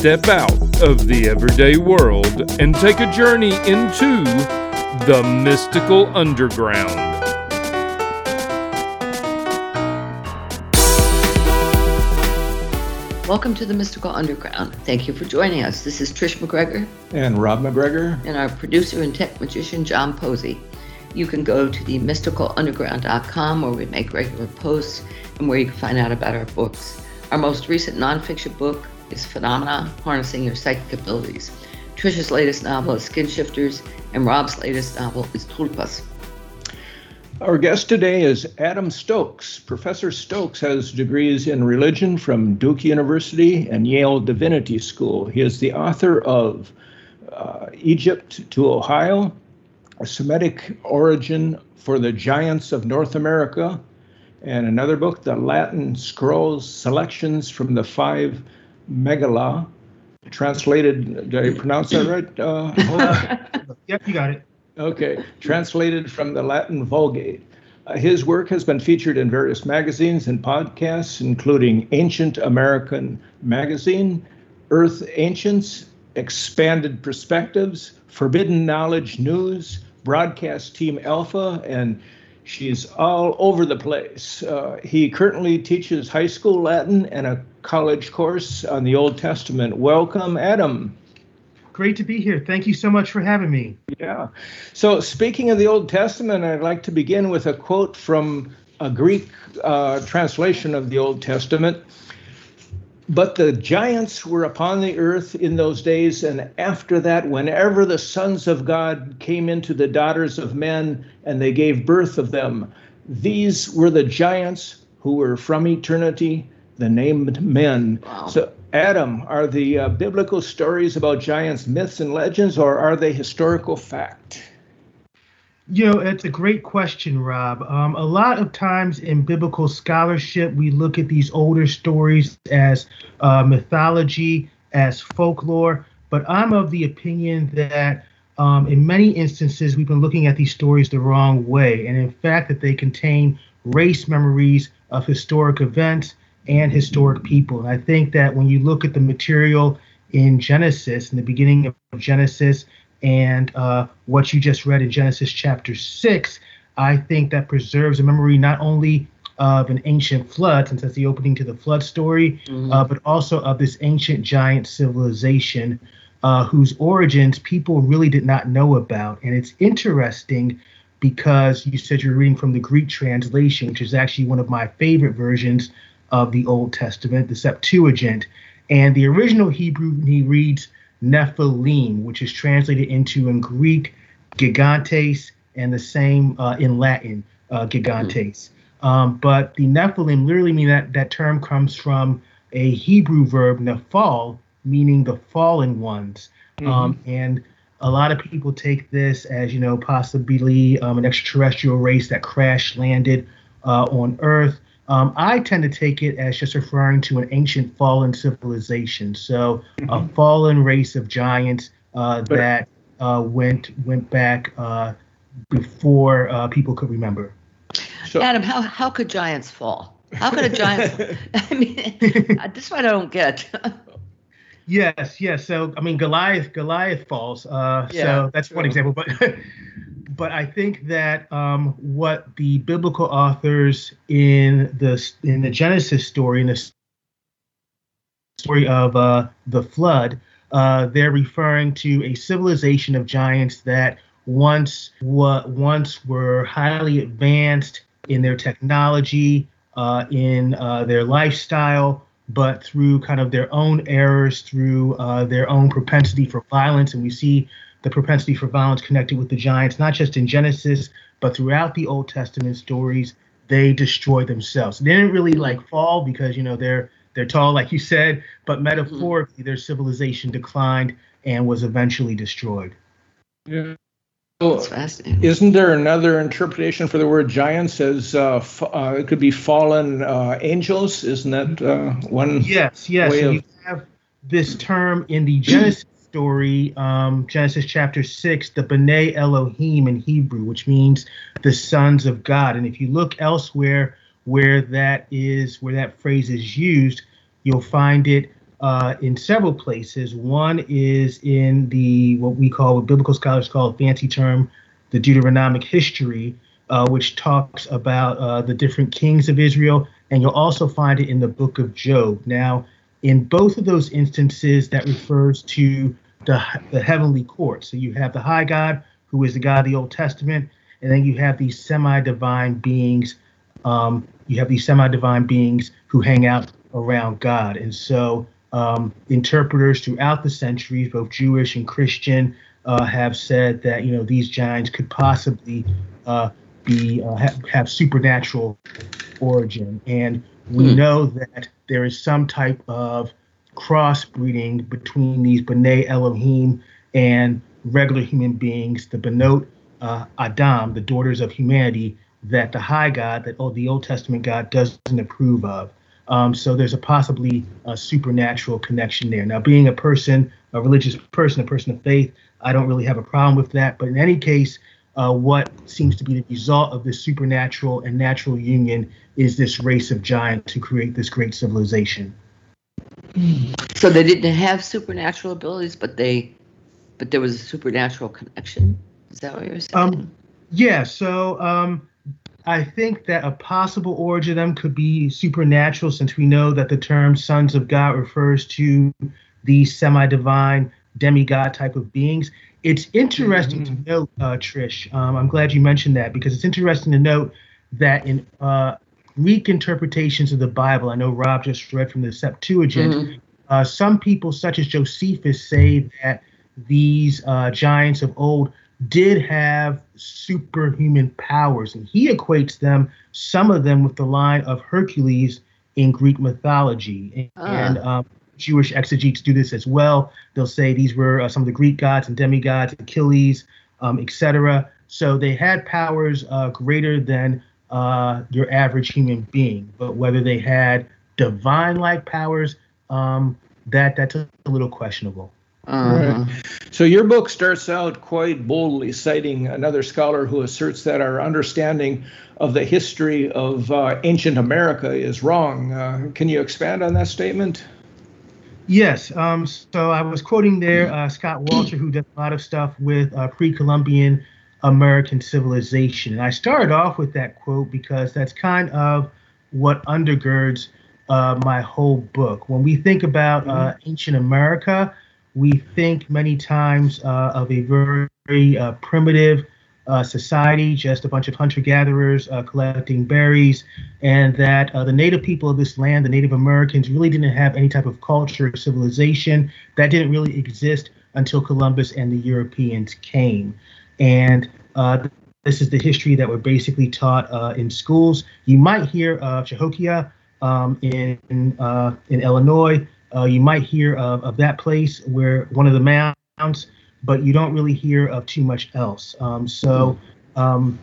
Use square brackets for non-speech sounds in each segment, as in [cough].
Step out of the everyday world and take a journey into the mystical underground. Welcome to the Mystical Underground. Thank you for joining us. This is Trish McGregor. And Rob McGregor. And our producer and tech magician, John Posey. You can go to the mysticalunderground.com where we make regular posts and where you can find out about our books. Our most recent nonfiction book is Phenomena Harnessing Your Psychic Abilities. Trish's latest novel is Skin Shifters, and Rob's latest novel is Tulpas. Our guest today is Adam Stokes. Professor Stokes has degrees in religion from Duke University and Yale Divinity School. He is the author of uh, Egypt to Ohio, a Semitic origin for the giants of North America, and another book, The Latin Scrolls Selections from the Five Megala. Translated, did I pronounce that right? Uh, [laughs] yep, you got it. Okay, translated from the Latin Vulgate. Uh, his work has been featured in various magazines and podcasts, including Ancient American Magazine, Earth Ancients, Expanded Perspectives, Forbidden Knowledge News, Broadcast Team Alpha, and she's all over the place. Uh, he currently teaches high school Latin and a college course on the Old Testament. Welcome, Adam. Great to be here. Thank you so much for having me. Yeah. So, speaking of the Old Testament, I'd like to begin with a quote from a Greek uh, translation of the Old Testament. But the giants were upon the earth in those days, and after that, whenever the sons of God came into the daughters of men and they gave birth of them, these were the giants who were from eternity, the named men. Wow. So Adam, are the uh, biblical stories about giants myths and legends, or are they historical fact? You know, it's a great question, Rob. Um, a lot of times in biblical scholarship, we look at these older stories as uh, mythology, as folklore, but I'm of the opinion that um, in many instances, we've been looking at these stories the wrong way, and in fact, that they contain race memories of historic events and historic people. And I think that when you look at the material in Genesis, in the beginning of Genesis, and uh, what you just read in Genesis chapter 6, I think that preserves a memory not only of an ancient flood, since that's the opening to the flood story, mm-hmm. uh, but also of this ancient giant civilization uh, whose origins people really did not know about. And it's interesting because you said you're reading from the Greek translation, which is actually one of my favorite versions of the Old Testament, the Septuagint. And the original Hebrew, he reads Nephilim, which is translated into in Greek gigantes and the same uh, in Latin, uh, gigantes. Um, but the Nephilim literally mean that that term comes from a Hebrew verb, nephal, meaning the fallen ones. Mm-hmm. Um, and a lot of people take this as, you know, possibly um, an extraterrestrial race that crash landed uh, on Earth. Um, I tend to take it as just referring to an ancient fallen civilization. So mm-hmm. a fallen race of giants uh, that uh, went went back uh, before uh, people could remember. So, Adam, how how could giants fall? How could a giant? [laughs] [laughs] I mean, this one I don't get. [laughs] yes, yes. So I mean, Goliath Goliath falls. Uh, yeah, so that's true. one example, but but I think that um, what the biblical authors in the in the Genesis story, in the story of uh, the flood, uh, they're referring to a civilization of giants that once what once were highly advanced in their technology, uh, in uh, their lifestyle, but through kind of their own errors, through uh, their own propensity for violence, and we see the propensity for violence connected with the giants, not just in Genesis, but throughout the Old Testament stories, they destroy themselves. They didn't really like fall because you know they're they're tall, like you said, but metaphorically, mm-hmm. their civilization declined and was eventually destroyed. Yeah. Well, isn't there another interpretation for the word giants as uh, f- uh, it could be fallen uh, angels? Isn't that uh, one? Yes, yes. Way of... You have this term in the Genesis story, um, Genesis chapter 6, the B'nai Elohim in Hebrew, which means the sons of God. And if you look elsewhere where that is, where that phrase is used, you'll find it uh, in several places. One is in the, what we call, what biblical scholars call a fancy term, the Deuteronomic history, uh, which talks about uh, the different kings of Israel. And you'll also find it in the book of Job. Now, in both of those instances, that refers to the, the heavenly court. So you have the high God, who is the God of the Old Testament, and then you have these semi-divine beings. Um, you have these semi-divine beings who hang out around God, and so um, interpreters throughout the centuries, both Jewish and Christian, uh, have said that you know these giants could possibly uh, be uh, have, have supernatural origin, and we mm. know that there is some type of crossbreeding between these B'nai Elohim and regular human beings, the Benot uh, Adam, the daughters of humanity, that the high God, that oh, the Old Testament God doesn't approve of. Um, so there's a possibly a supernatural connection there. Now, being a person, a religious person, a person of faith, I don't really have a problem with that. But in any case, uh, what seems to be the result of this supernatural and natural union is this race of giants who create this great civilization. So they didn't have supernatural abilities, but they, but there was a supernatural connection. Is that what you're saying? Um, yeah. So um, I think that a possible origin of them could be supernatural, since we know that the term "sons of God" refers to these semi-divine demigod type of beings. It's interesting mm-hmm. to note, uh, Trish. Um, I'm glad you mentioned that because it's interesting to note that in uh, Greek interpretations of the Bible, I know Rob just read from the Septuagint. Mm-hmm. Uh, some people, such as Josephus, say that these uh, giants of old did have superhuman powers, and he equates them, some of them, with the line of Hercules in Greek mythology. And, uh. and um, Jewish exegetes do this as well. They'll say these were uh, some of the Greek gods and demigods, Achilles, um, etc. So they had powers uh, greater than uh, your average human being. But whether they had divine-like powers, um, that that's a little questionable. Uh-huh. Right. So your book starts out quite boldly, citing another scholar who asserts that our understanding of the history of uh, ancient America is wrong. Uh, can you expand on that statement? Yes. Um, so I was quoting there uh, Scott Wolter, who does a lot of stuff with uh, pre-Columbian American civilization. And I started off with that quote because that's kind of what undergirds uh, my whole book. When we think about uh, mm-hmm. ancient America, we think many times uh, of a very, very uh, primitive uh, society, just a bunch of hunter gatherers uh, collecting berries, and that the native people of this land, the Native Americans, really didn't have any type of culture or civilization. That didn't really exist until Columbus and the Europeans came. And uh, this is the history that we're basically taught uh, in schools. You might hear of Cahokia um, in uh, in Illinois. Uh, you might hear of, of that place where one of the mounds, but you don't really hear of too much else. Um, so um,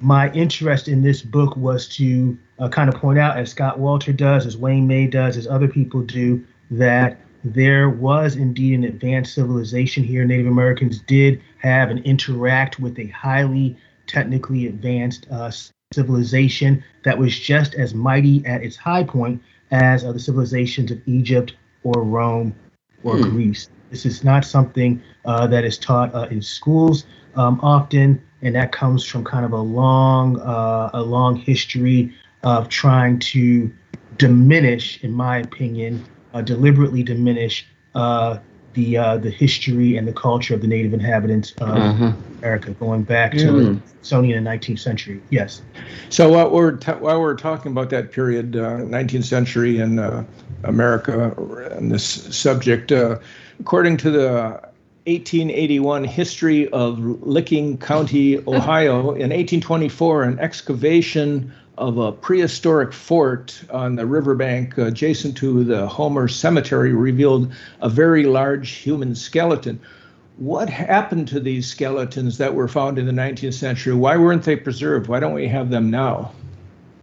my interest in this book was to uh, kind of point out, as Scott Wolter does, as Wayne May does, as other people do, that there was indeed an advanced civilization here. Native Americans did have and interact with a highly technically advanced uh, civilization that was just as mighty at its high point as uh, the civilizations of Egypt or Rome or hmm. Greece. This is not something uh, that is taught uh, in schools um, often, and that comes from kind of a long, uh, a long history of trying to diminish, in my opinion, uh, deliberately diminish uh, the uh, the history and the culture of the native inhabitants of uh-huh. America, going back to mm. Sony in the 19th century. Yes. So while we're t- while we're talking about that period, uh, 19th century and uh, America, and this subject, uh, according to the 1881 history of Licking County, [laughs] Ohio, in 1824, an excavation of a prehistoric fort on the riverbank adjacent to the Homer Cemetery revealed a very large human skeleton. What happened to these skeletons that were found in the 19th century? Why weren't they preserved? Why don't we have them now?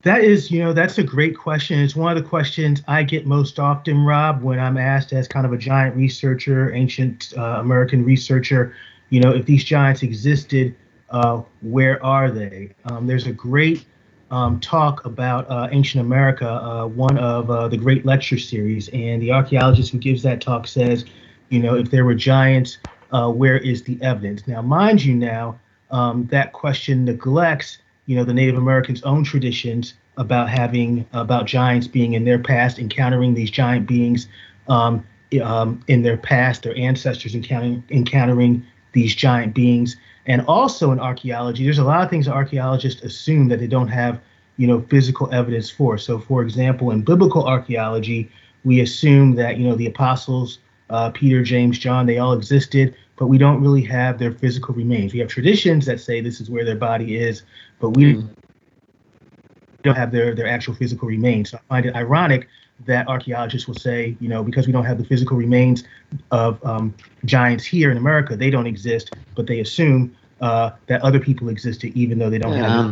That is, you know, that's a great question. It's one of the questions I get most often, Rob, when I'm asked as kind of a giant researcher, ancient uh, American researcher, you know, if these giants existed, uh, where are they? Um, there's a great um, talk about uh, ancient America, uh, one of uh, the great lecture series, and the archaeologist who gives that talk says, you know, if there were giants, uh, where is the evidence? Now, mind you, now um, that question neglects, you know, the Native Americans' own traditions about having about giants being in their past, encountering these giant beings um, um, in their past, their ancestors encountering encountering these giant beings. And also in archaeology, there's a lot of things that archaeologists assume that they don't have, you know, physical evidence for. So, for example, in biblical archaeology, we assume that, you know, the apostles, uh, Peter, James, John, they all existed, but we don't really have their physical remains. We have traditions that say this is where their body is, but we mm-hmm. don't have their, their actual physical remains. So I find it ironic that archaeologists will say, you know, because we don't have the physical remains of um, giants here in America, they don't exist, but they assume uh, that other people existed even though they don't yeah. have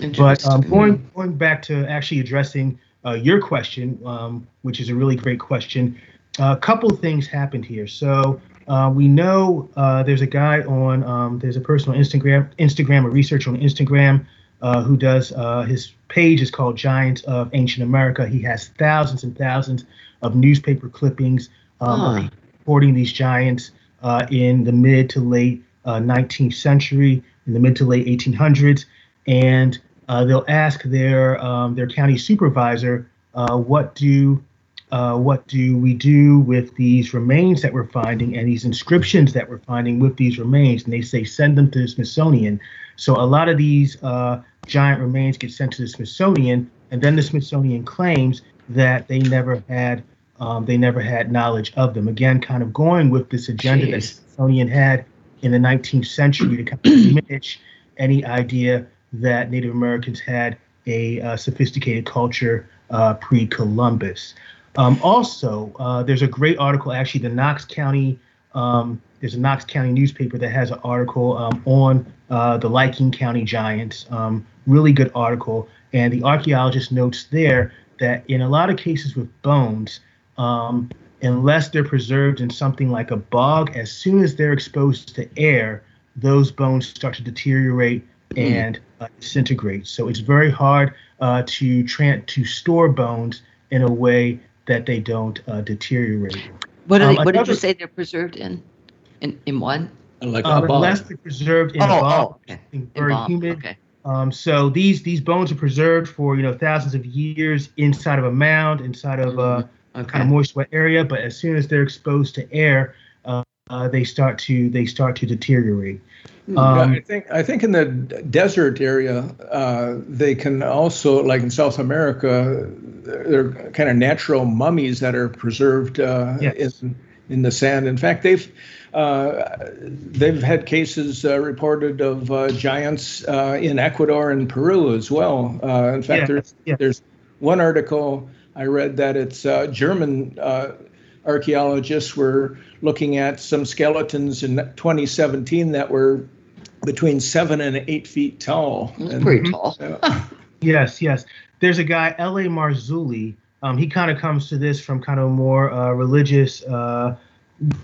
them. But um, going going back to actually addressing uh, your question, um, which is a really great question, a couple things happened here. So uh, we know uh, there's a guy on um, there's a person on Instagram, Instagram, a researcher on Instagram uh, who does uh, his page is called Giants of Ancient America. He has thousands and thousands of newspaper clippings um, huh. reporting these giants uh, in the mid to late 19th uh, century, in the mid to late 1800s, and uh, they'll ask their um, their county supervisor, what do uh, what do we do with these remains that we're finding and these inscriptions that we're finding with these remains? And they say send them to the Smithsonian. So a lot of these uh, giant remains get sent to the Smithsonian, and then the Smithsonian claims that they never had um, they never had knowledge of them. Again, kind of going with this agenda Jeez. that Smithsonian had in the 19th century to kind of [clears throat] diminish any idea that Native Americans had a uh, sophisticated culture uh, pre-Columbus. Um, also, uh, there's a great article, actually, the Knox County, um, there's a Knox County newspaper that has an article um, on uh, the Licking County Giants. Um, really good article. And the archaeologist notes there that in a lot of cases with bones, um, unless they're preserved in something like a bog, as soon as they're exposed to air, those bones start to deteriorate hmm. and uh, disintegrate. So it's very hard uh, to tra- to store bones in a way that they don't uh, deteriorate. What, um, they, what did you say they're preserved in? In in one? Like uh, unless they're preserved in oh, a bomb, oh, okay. very in humid. Okay. Um, so these these bones are preserved for you know thousands of years inside of a mound, inside of a mm-hmm. okay. kind of moist wet area. But as soon as they're exposed to air, uh, uh, they start to they start to deteriorate. Hmm. Um, I think I think in the desert area, uh, they can also like in South America, they're kind of natural mummies that are preserved uh, yes. in in the sand. In fact, they've uh, they've had cases uh, reported of uh, giants uh, in Ecuador and Peru as well. Uh, in fact, yeah, there's yeah. there's one article I read that it's German archaeologists were looking at some skeletons in 2017 that were between seven and eight feet tall. That's and, pretty tall. [laughs] yes, yes there's a guy, L.A. Marzulli. Um, he kind of comes to this from kind of a more uh, religious, uh,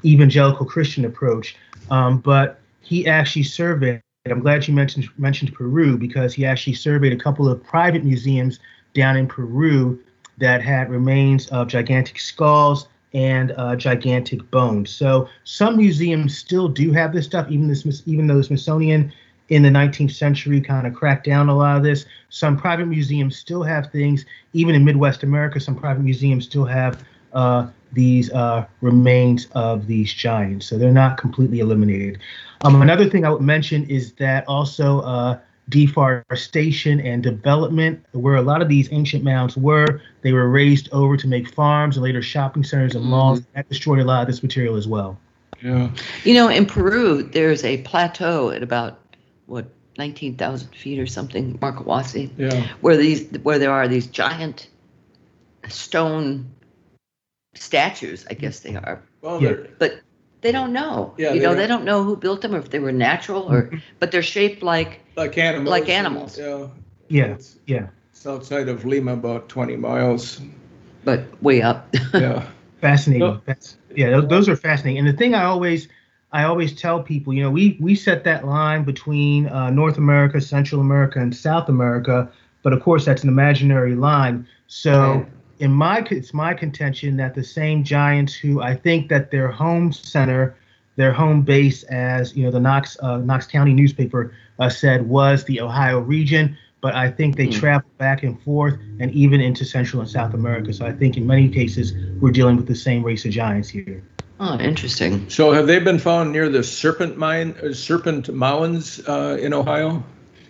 evangelical Christian approach. Um, but he actually surveyed. I'm glad you mentioned mentioned Peru because he actually surveyed a couple of private museums down in Peru that had remains of gigantic skulls and gigantic bones. So some museums still do have this stuff, even this even though the Smithsonian in the 19th century kind of cracked down a lot of this. Some private museums still have things, even in Midwest America, some private museums still have uh, these uh, remains of these giants. So they're not completely eliminated. Um, another thing I would mention is that also uh, deforestation and development, where a lot of these ancient mounds were, they were raised over to make farms and later shopping centers and malls. Mm-hmm. That destroyed a lot of this material as well. Yeah. You know, in Peru, there's a plateau at about what nineteen thousand feet or something, Markawasi, Yeah. where these where there are these giant stone statues. I guess they are, Well, Yeah. they're- but they don't know. Yeah, you they know, don't- they don't know who built them or if they were natural or. [laughs] But they're shaped like like animals. Like animals. Yeah. Yeah, It's, yeah. it's outside of Lima, about 20 miles. but way up. Yeah. [laughs] Fascinating. No. That's, yeah, those, those are fascinating. And the thing I always, I always tell people, you know, we we set that line between uh, North America, Central America, and South America, but of course that's an imaginary line. So Right. In my it's my contention that the same giants who I think that their home center, their home base, as you know, the Knox uh, Knox County newspaper uh, said, was the Ohio region. But I think they Hmm. travel back and forth, and even into Central and South America. So I think in many cases we're dealing with the same race of giants here. oh, interesting. So have they been found near the Serpent Mine, uh, Serpent Mounds uh, in Ohio?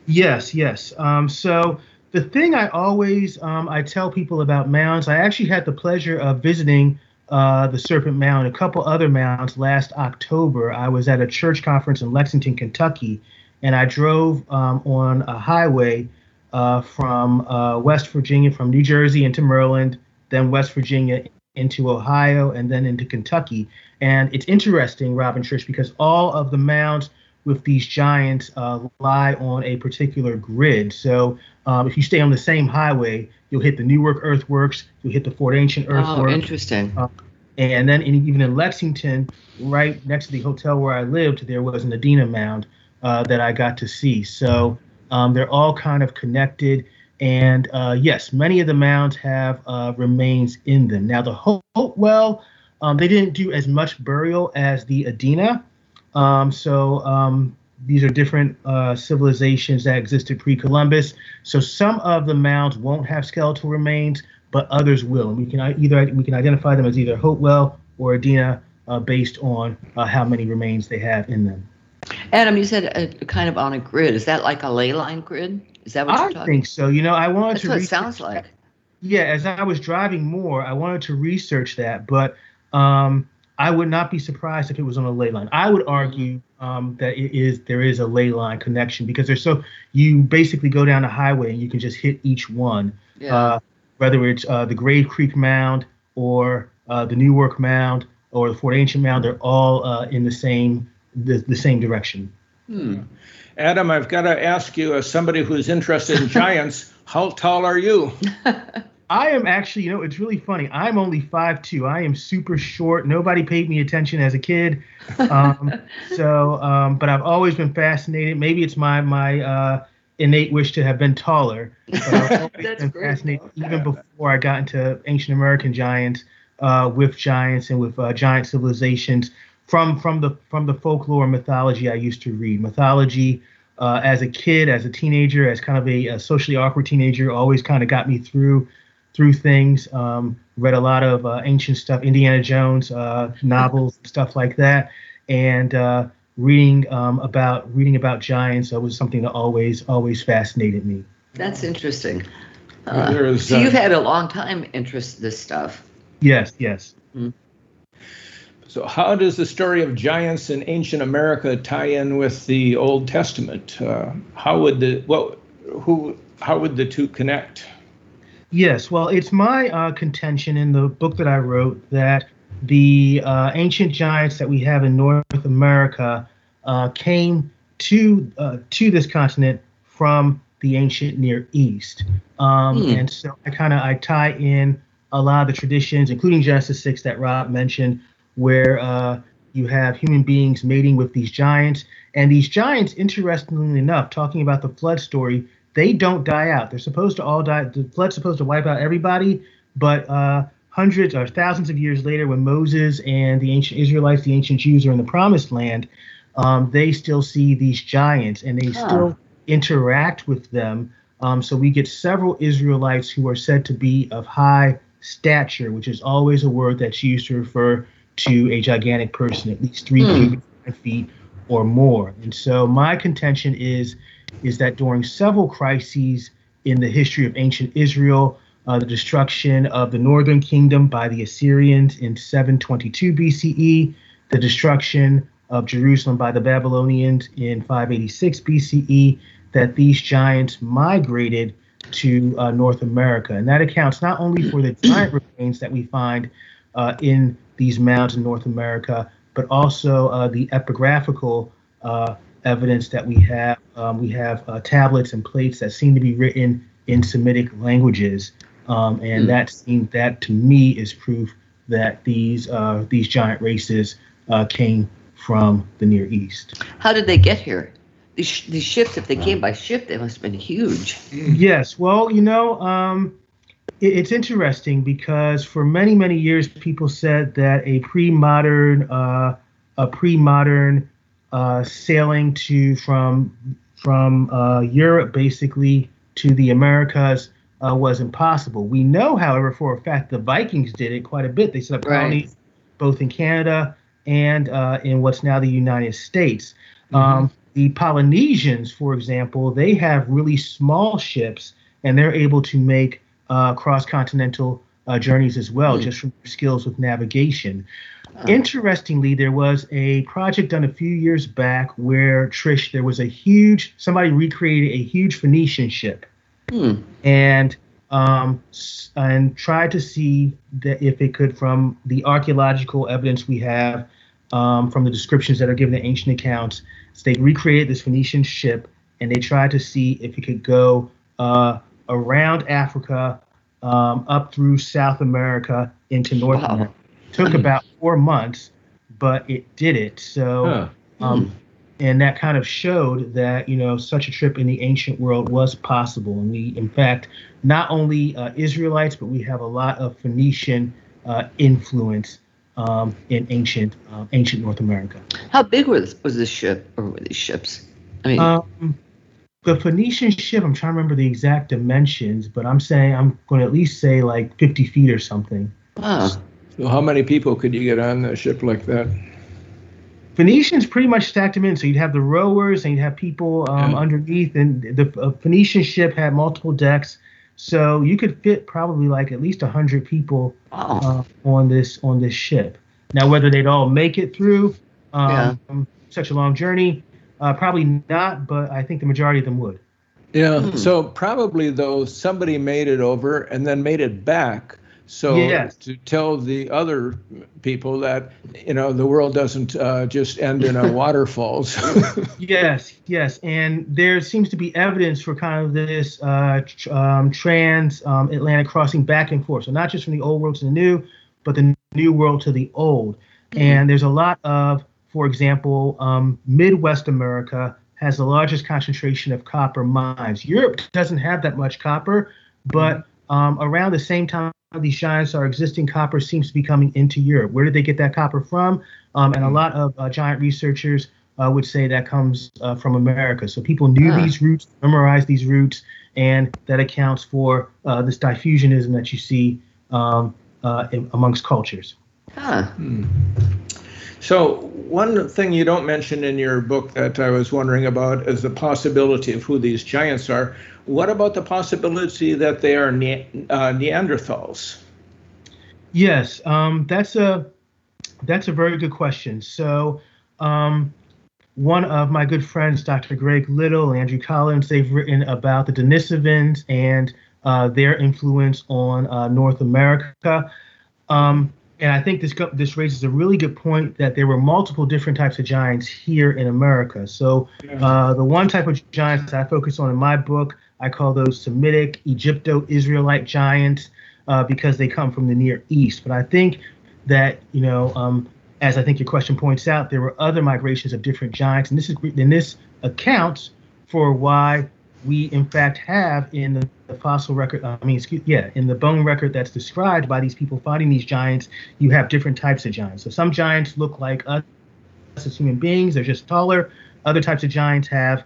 Yes, yes. Um, so the thing I always um, I tell people about mounds, I actually had the pleasure of visiting uh, the Serpent Mound, a couple other mounds last October. I was at a church conference in Lexington, Kentucky, and I drove um, on a highway uh, from uh, West Virginia, from New Jersey into Maryland, then West Virginia into Ohio, and then into Kentucky. And it's interesting, Rob and Trish, because all of the mounds with these giants uh, lie on a particular grid. So um, if you stay on the same highway, you'll hit the Newark Earthworks, you'll hit the Fort Ancient Earthworks. Oh, Earthworks, interesting. and then in, even in Lexington, right next to the hotel where I lived, there was an Adena mound uh, that I got to see. So um, they're all kind of connected. And uh, yes, many of the mounds have uh, remains in them. Now, the Hopewell, um, they didn't do as much burial as the Adena. Um, so um, these are different uh, civilizations that existed pre-Columbus. So some of the mounds won't have skeletal remains, but others will. And we can either we can identify them as either Hopewell or Adena uh, based on uh, how many remains they have in them. Adam, you said uh, kind of on a grid. Is that like a ley line grid? Is that what I you're talking? I think so. You know, I wanted That's to. what it sounds that. like. Yeah, as I was driving more, I wanted to research that, but um, I would not be surprised if it was on a ley line. I would argue um, that it is there is a ley line connection because there's so you basically go down the highway and you can just hit each one, Yeah. uh, whether it's uh, the Grave Creek Mound or uh, the Newark Mound or the Fort Ancient Mound. They're all uh, in the same the, the same direction. Hmm. Adam, I've got to ask you, as somebody who's interested in giants, [laughs] how tall are you? [laughs] I am actually, you know, it's really funny. I'm only 5'2". I am super short. Nobody paid me attention as a kid. Um, [laughs] so, um, but I've always been fascinated. Maybe it's my my uh, innate wish to have been taller. But [laughs] That's great. fascinated even before I got into ancient American giants, uh, with giants and with uh, giant civilizations from from the from the folklore and mythology I used to read. Mythology uh, as a kid, as a teenager, as kind of a, a socially awkward teenager, always kind of got me through through things. Um, read a lot of uh, ancient stuff, Indiana Jones uh, novels, [laughs] stuff like that, and uh, reading um, about reading about giants uh, was something that always always fascinated me. That's interesting. Well, Uh, so you've had a long time interest in this stuff. Yes, yes. So, how does the story of giants in ancient America tie in with the Old Testament? Uh, how would the what who how would the two connect? Yes, well, it's my uh, contention in the book that I wrote that the uh, ancient giants that we have in North America uh, came to uh, to this continent from the ancient Near East, um, Hmm. and so I kind of I tie in a lot of the traditions, including Genesis six that Rob mentioned, where uh, you have human beings mating with these giants, and these giants, interestingly enough, talking about the flood story, they don't die out. They're supposed to all die. The flood's supposed to wipe out everybody, but uh, hundreds or thousands of years later, when Moses and the ancient Israelites, the ancient Jews, are in the Promised Land, um, they still see these giants and they Huh. still interact with them. Um, so we get several Israelites who are said to be of high stature, which is always a word that's used to refer to a gigantic person, at least three Hmm. feet or more. And so my contention is is that during several crises in the history of ancient Israel, uh, the destruction of the northern kingdom by the Assyrians in 722 BCE, the destruction of Jerusalem by the Babylonians in 586 BCE, that these giants migrated to uh, North America. And that accounts not only for the giant [clears throat] remains that we find uh, in these mounds in North America, but also uh, the epigraphical uh, evidence that we have. Um, we have uh, tablets and plates that seem to be written in Semitic languages. Um, and mm. that seemed, that to me is proof that these uh, these giant races came from the Near East. How did they get here? these, these ships, if they came by ship, they must have been huge. Yes. Well, you know, um, it, it's interesting because for many, many years, people said that a pre-modern, uh, a pre-modern uh, sailing to from from uh, Europe basically to the Americas uh, was impossible. We know, however, for a fact, the Vikings did it quite a bit. They set up colonies right. both in Canada and uh, in what's now the United States. Mm-hmm. Um, the Polynesians, for example, they have really small ships and they're able to make uh, cross continental uh, journeys as well, mm. just from skills with navigation. Uh. Interestingly, there was a project done a few years back where Trish, there was a huge somebody recreated a huge Phoenician ship, mm. and um, and tried to see that if it could, from the archaeological evidence we have, um, from the descriptions that are given in ancient accounts, so they recreated this Phoenician ship and they tried to see if it could go uh, around Africa, um, up through South America into North wow. America. Took [clears throat] about four months, but it did it. So, huh. um, and that kind of showed that you know such a trip in the ancient world was possible. And we, in fact, not only uh, Israelites, but we have a lot of Phoenician uh, influence um, in ancient uh, ancient North America. How big was was this ship or were these ships? I mean, um, the Phoenician ship. I'm trying to remember the exact dimensions, but I'm saying I'm going to at least say like 50 feet or something. Wow. So how many people could you get on a ship like that? Phoenicians pretty much stacked them in. So you'd have the rowers and you'd have people um, yeah. underneath, and the uh, Phoenician ship had multiple decks. So you could fit probably like at least hundred people uh, on this on this ship. Now, whether they'd all make it through um, yeah. such a long journey, uh, probably not. But I think the majority of them would. Yeah. Hmm. So probably though somebody made it over and then made it back so yes. to tell the other people that you know the world doesn't uh, just end in a [laughs] waterfalls. [laughs] yes, yes, and there seems to be evidence for kind of this uh, tr- um, trans um, Atlantic crossing back and forth. So not just from the old world to the new, but the new world to the old. Mm-hmm. And there's a lot of, for example, um, Midwest America has the largest concentration of copper mines. Europe doesn't have that much copper, but mm-hmm. um, around the same time these giants are existing copper seems to be coming into Europe. Where did they get that copper from? Um, and a lot of uh, giant researchers uh, would say that comes uh, from America. So people knew ah. these roots, memorized these roots, and that accounts for uh, this diffusionism that you see um, uh, amongst cultures. Huh. Hmm. So, one thing you don't mention in your book that I was wondering about is the possibility of who these giants are. What about the possibility that they are ne- uh, Neanderthals? Yes, um, that's a that's a very good question. So, um, one of my good friends, Dr. Greg Little, Andrew Collins, they've written about the Denisovans and uh, their influence on uh, North America. Um, and I think this this raises a really good point that there were multiple different types of giants here in America. So uh, the one type of giants I focus on in my book, I call those Semitic Egypto-Israelite giants uh, because they come from the Near East. But I think that you know, um, as I think your question points out, there were other migrations of different giants, and this is and this accounts for why we in fact have in the, the fossil record i mean excuse, yeah in the bone record that's described by these people finding these giants you have different types of giants so some giants look like us as human beings they're just taller other types of giants have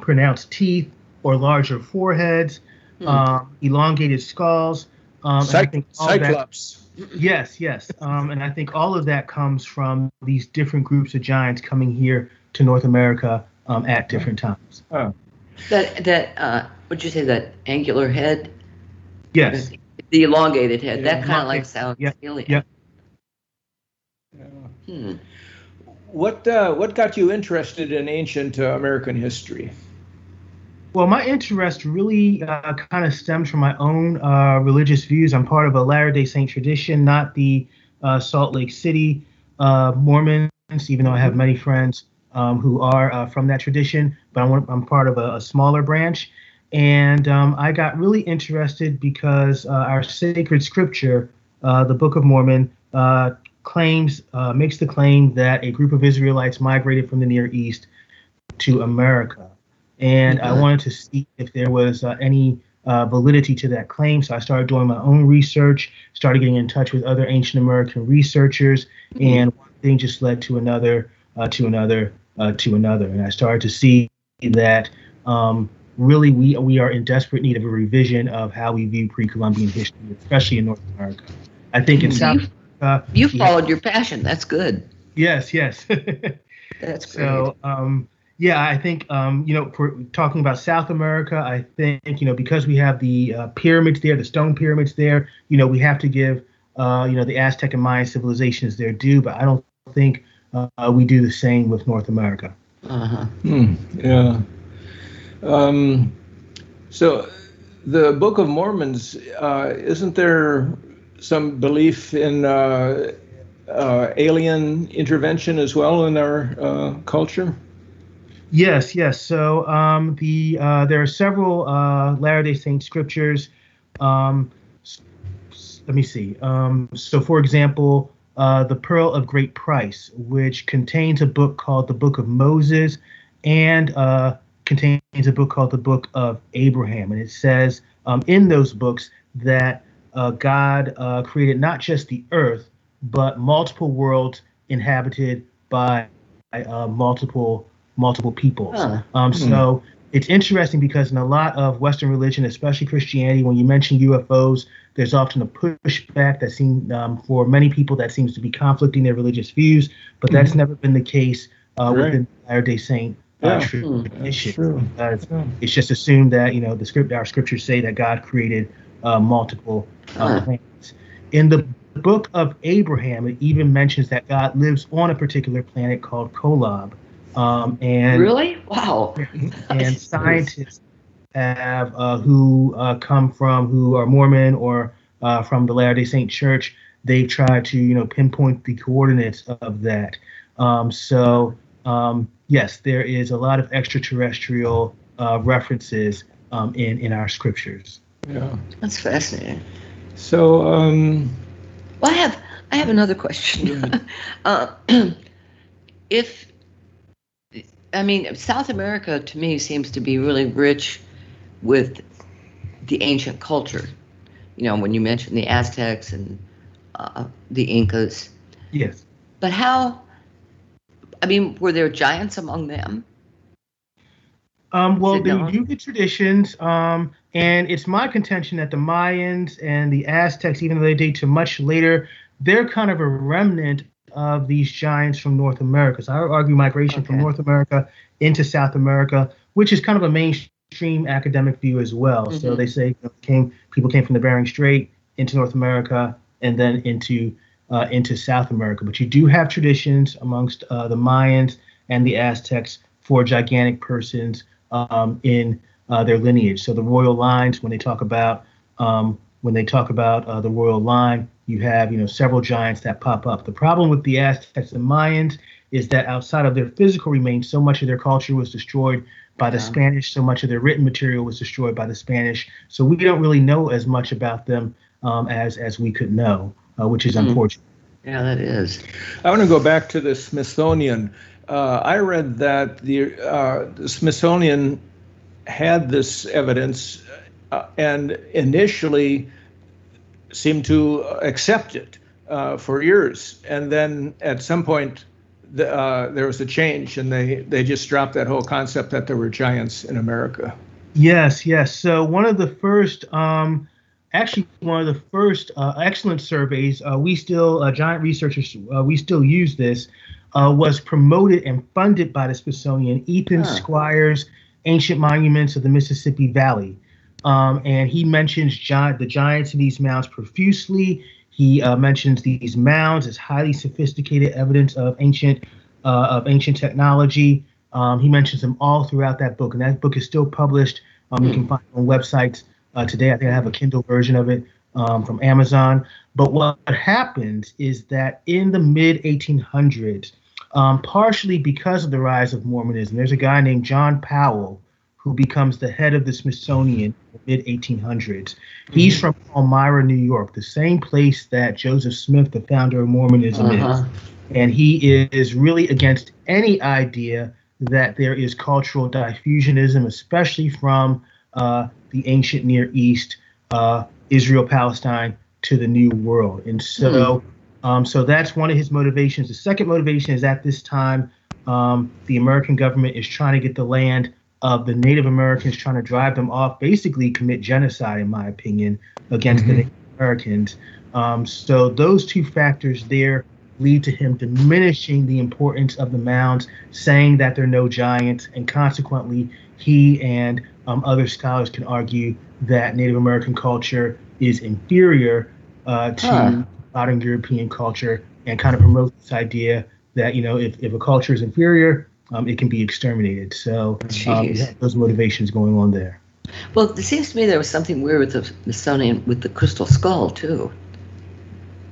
pronounced teeth or larger foreheads hmm. um, elongated skulls um, Cy- cyclops that, yes yes um, and i think all of that comes from these different groups of giants coming here to north america um, at different times oh. That that uh, would you say that angular head? Yes. The elongated head. Yeah, that kind of like sounds yeah, alien. Yeah. Hmm. What uh, what got you interested in ancient uh, American history? Well, my interest really uh, kind of stems from my own uh, religious views. I'm part of a Latter day Saint tradition, not the uh, Salt Lake City uh, Mormons, even though I have many friends um, who are uh, from that tradition, but I'm, I'm part of a, a smaller branch. And um, I got really interested because uh, our sacred scripture, the Book of Mormon, claims, makes the claim that a group of Israelites migrated from the Near East to America and I wanted to see if there was uh, any uh, validity to that claim. So I started doing my own research, started getting in touch with other ancient American researchers, mm-hmm. and one thing just led to another, uh, to another, uh, to another, and I started to see that um, really we we are in desperate need of a revision of how we view pre-Columbian history, especially in North America. I think in South Africa, you followed have, your passion. That's good. Yes, yes. [laughs] That's great. So. Um, yeah, I think um, you know, for talking about South America, I think you know because we have the uh, pyramids there, the stone pyramids there, you know, we have to give uh, you know the Aztec and Mayan civilizations their due, but I don't think uh, we do the same with North America. Uh-huh. Hmm, yeah. Um, so, the Book of Mormons, uh, isn't there some belief in uh, uh, alien intervention as well in our culture? Yes, yes. So um, the uh, there are several uh, Latter Day Saint scriptures. Um, let me see. Um, so, for example, uh, the Pearl of Great Price, which contains a book called the Book of Moses, and uh, contains a book called the Book of Abraham, and it says um, in those books that uh, God uh, created not just the earth, but multiple worlds inhabited by multiple multiple peoples. Huh. Um, hmm. So it's interesting because in a lot of Western religion, especially Christianity, when you mention UFOs, there's often a pushback that seems um, for many people that seems to be conflicting their religious views, but that's mm-hmm. never been the case uh, right. within Latter Day Saint uh, yeah. tradition. Uh, it's just assumed that you know the script, our scriptures say that God created uh, multiple uh, planets. In the book of Abraham, it even mentions that God lives on a particular planet called Kolob. Um, and really, wow. [laughs] And scientists have uh, who uh, come from who are Mormon or uh, from the Latter Day Saint Church. They try to you know pinpoint the coordinates of that. Um, so um, yes, there is a lot of extraterrestrial uh, references um, in in our scriptures. Yeah, that's fascinating. So, um, well, I have I have another question. Yeah. [laughs] Uh, [clears throat] if I mean, South America to me seems to be really rich with the ancient culture. You know, when you mentioned the Aztecs and uh, the Incas. Yes. But how? I mean, were there giants among them? Um, well, they do get traditions, um, and it's my contention that the Mayans and the Aztecs, even though they date to much later, they're kind of a remnant of these giants from North America. So I would argue migration okay. from North America into South America, which is kind of a mainstream academic view as well. Mm-hmm. So they say you know, came people came from the Bering Strait into North America and then into uh, into South America. But you do have traditions amongst uh, the Mayans and the Aztecs for gigantic persons um, in uh, their lineage. So the royal lines, when they talk about um, when they talk about uh, the royal line, you have you know several giants that pop up. The problem with the Aztecs and Mayans is that outside of their physical remains, so much of their culture was destroyed by the yeah. Spanish. So much of their written material was destroyed by the Spanish. So we don't really know as much about them um, as as we could know, uh, which is mm. unfortunate. Yeah, that is. I want to go back to the Smithsonian. Uh, I read that the, uh, the Smithsonian had this evidence uh, and initially seemed to accept it uh, for years. And then at some point, the, uh, there was a change, and they, they just dropped that whole concept that there were giants in America. Yes, yes. So one of the first, um, actually one of the first uh, excellent surveys, uh, we still, uh, giant researchers, uh, we still use this, was promoted and funded by the Smithsonian. Ethan huh. Squier's, Ancient Monuments of the Mississippi Valley. Um, and he mentions giant, the giants in these mounds profusely. He uh, mentions these mounds as highly sophisticated evidence of ancient uh, of ancient technology. Um, he mentions them all throughout that book, and that book is still published. Um, you can find it on websites uh, today. I think I have a Kindle version of it um, from Amazon. But what happens is that in the mid 1800s, um, partially because of the rise of Mormonism, there's a guy named John Powell who becomes the head of the Smithsonian in the mid 1800s. He's from Elmira, New York, the same place that Joseph Smith, the founder of Mormonism, Uh-huh. is. And he is really against any idea that there is cultural diffusionism, especially from uh, the ancient Near East, uh, Israel, Palestine, to the New World. And so, um, so that's one of his motivations. The second motivation is at this time, um, the American government is trying to get the land of the Native Americans, trying to drive them off, basically commit genocide, in my opinion, against the Native Americans. Um, so those two factors there lead to him diminishing the importance of the mounds, saying that they're no giants, and consequently, he and um, other scholars can argue that Native American culture is inferior uh, to Huh. modern European culture, and kind of promote this idea that you know if, if a culture is inferior, um, it can be exterminated. So um, you Jeez. have those motivations going on there. Well, it seems to me there was something weird with the Smithsonian with the crystal skull too.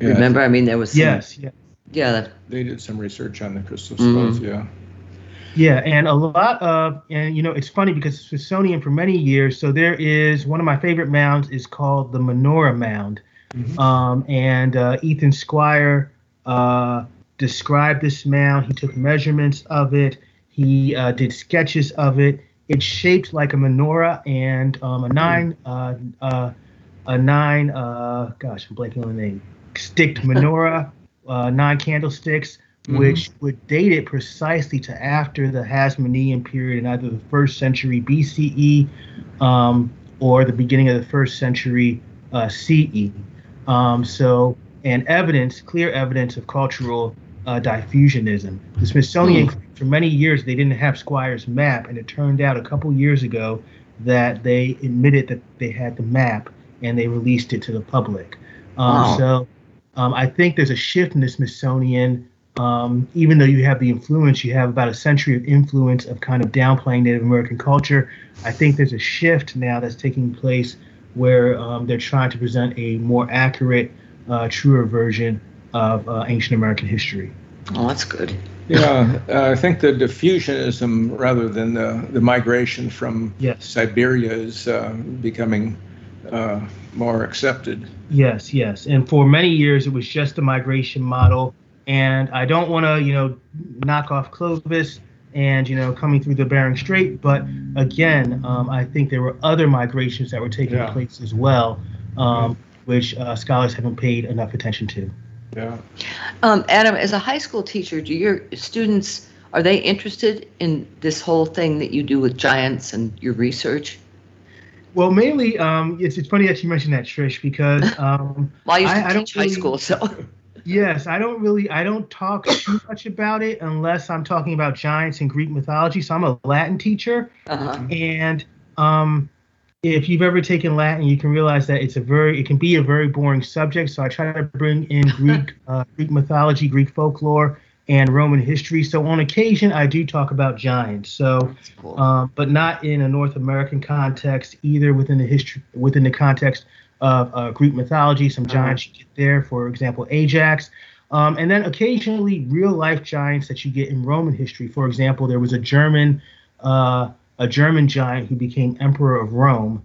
Yeah, Remember, I mean, there was some, Yes, yeah. yeah, that- They did some research on the crystal Mhm. skulls, yeah. Yeah, and a lot of, and you know, it's funny because Smithsonian for many years. So there is one of my favorite mounds is called the Menorah Mound, um, and uh, Ethan Squier uh, described this mound. He took measurements of it. He uh, did sketches of it. It's shaped like a menorah and um, a nine, uh, uh, a nine. Uh, gosh, I'm blanking on the name. Sticked [laughs] menorah, uh, nine candlesticks which would date it precisely to after the Hasmonean period in either the first century BCE um, or the beginning of the first century uh, CE. Um, so, and evidence, clear evidence of cultural uh, diffusionism. The Smithsonian, for many years, they didn't have Squier's map, and it turned out a couple years ago that they admitted that they had the map and they released it to the public. Um, Wow. So, um, I think there's a shift in the Smithsonian um, even though you have the influence, you have about a century of influence of kind of downplaying Native American culture. I think there's a shift now that's taking place where um, they're trying to present a more accurate, uh, truer version of uh, ancient American history. oh, that's good. Yeah, uh, I think the diffusionism rather than the, the migration from Yes. Siberia is uh, becoming uh, more accepted. Yes, yes. And for many years, it was just the migration model. And I don't want to, you know, knock off Clovis and, you know, coming through the Bering Strait. But again, um, I think there were other migrations that were taking Yeah. place as well, um, which uh, scholars haven't paid enough attention to. Yeah. Um, Adam, as a high school teacher, do your students are they interested in this whole thing that you do with giants and your research? Well, mainly, um, it's, it's funny that you mentioned that, Trish, because [laughs] um, Well, I used to I- I don't teach high school, so [laughs] Yes, I don't really I don't talk too much about it unless I'm talking about giants and Greek mythology. So I'm a Latin teacher, uh-huh. and um, if you've ever taken Latin, you can realize that it's a very it can be a very boring subject. So I try to bring in [laughs] Greek uh, Greek mythology, Greek folklore, and Roman history. So on occasion, I do talk about giants. So cool. um, but not in a North American context, either within the history, within the context of uh, Greek mythology. Some giants you get there, for example, Ajax, um, and then occasionally real life giants that you get in Roman history. For example, there was a German, uh, a German giant who became emperor of Rome,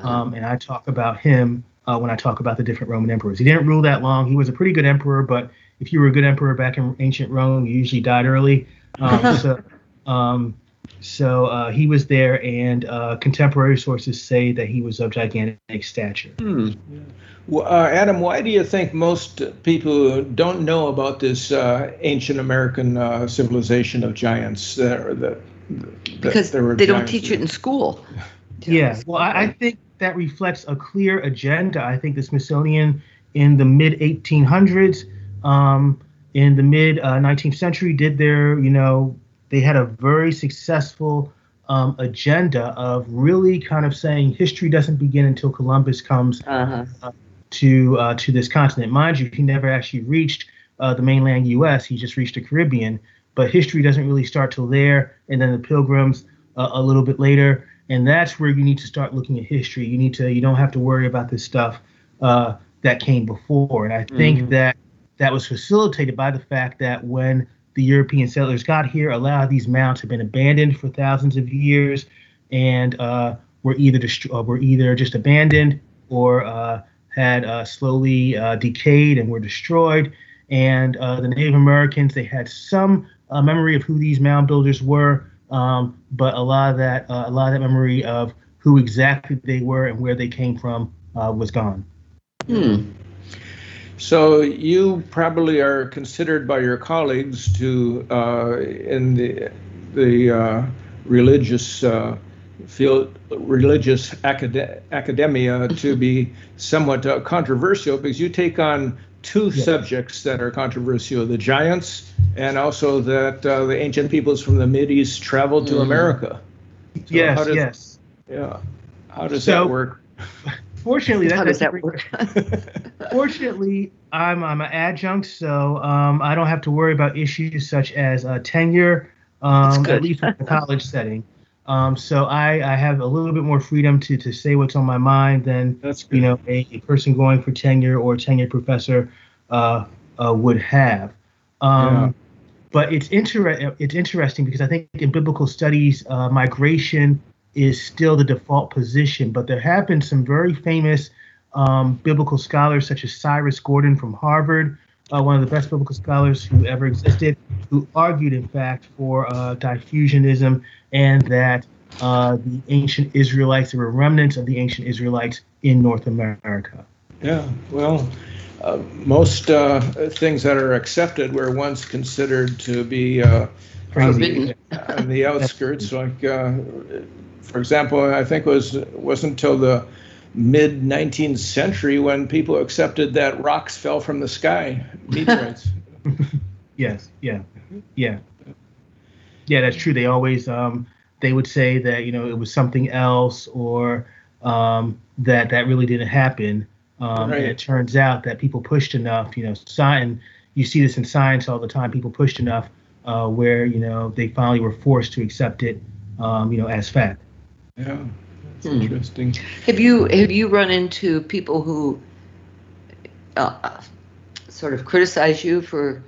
um, and I talk about him uh, when I talk about the different Roman emperors. He didn't rule that long. He was a pretty good emperor, but if you were a good emperor back in ancient Rome, you usually died early. Um, [laughs] so, um, so uh, he was there, and uh, contemporary sources say that he was of gigantic stature. Hmm. Well, uh, Adam, why do you think most people don't know about this uh, ancient American uh, civilization of giants? That Because there were they don't giants teach it in school. Yeah, well, I, I think that reflects a clear agenda. I think the Smithsonian in the mid 1800s, um, in the mid uh, 19th century, did their, you know, they had a very successful um, agenda of really kind of saying history doesn't begin until Columbus comes Uh-huh. to uh, to this continent. Mind you, he never actually reached uh, the mainland U.S. He just reached the Caribbean. But history doesn't really start till there, and then the pilgrims uh, a little bit later, and that's where you need to start looking at history. You need to you don't have to worry about this stuff uh, that came before, and I think mm-hmm. that that was facilitated by the fact that when the European settlers got here, a lot of these mounds have been abandoned for thousands of years, and uh, were either dest- uh, were either just abandoned or uh, had uh, slowly uh, decayed and were destroyed. And uh, the Native Americans they had some memory of who these mound builders were, um, but a lot of that a lot of that memory of who exactly they were and where they came from was gone. Hmm. So you probably are considered by your colleagues to uh, in the the uh, religious uh, field, religious acad- academia to be somewhat uh, controversial because you take on two yeah. subjects that are controversial: the giants, and also that uh, the ancient peoples from the Mid East traveled to mm. America. So yes. Does, yes. Yeah. How does so, that work? [laughs] Fortunately, that how does that work? [laughs] fortunately, I'm I'm an adjunct, so um, I don't have to worry about issues such as uh, tenure, um, at least in the college setting. Um, so I, I have a little bit more freedom to, to say what's on my mind than That's you know a, a, person going for tenure or a tenured professor uh, uh, would have. Um, yeah. But it's inter- it's interesting because I think in biblical studies, uh, migration is still the default position, but there have been some very famous um, biblical scholars, such as Cyrus Gordon from Harvard, uh, one of the best biblical scholars who ever existed, who argued, in fact, for uh, diffusionism and that uh, the ancient Israelites, there were remnants of the ancient Israelites in North America. Yeah, well, uh, most uh, things that are accepted were once considered to be uh, on the, on, the, outskirts, like for example, I think it was wasn't until the mid 19th century when people accepted that rocks fell from the sky, [laughs] meteorites. yes, yeah, yeah, yeah. That's true. They always um, they would say that you know it was something else or um, that that really didn't happen. Um, right. And it turns out that people pushed enough. You know, science. You see this in science all the time. People pushed enough uh, where you know they finally were forced to accept it. Um, you know, as fact. Yeah, hmm. interesting. Have you have you run into people who uh, sort of criticize you for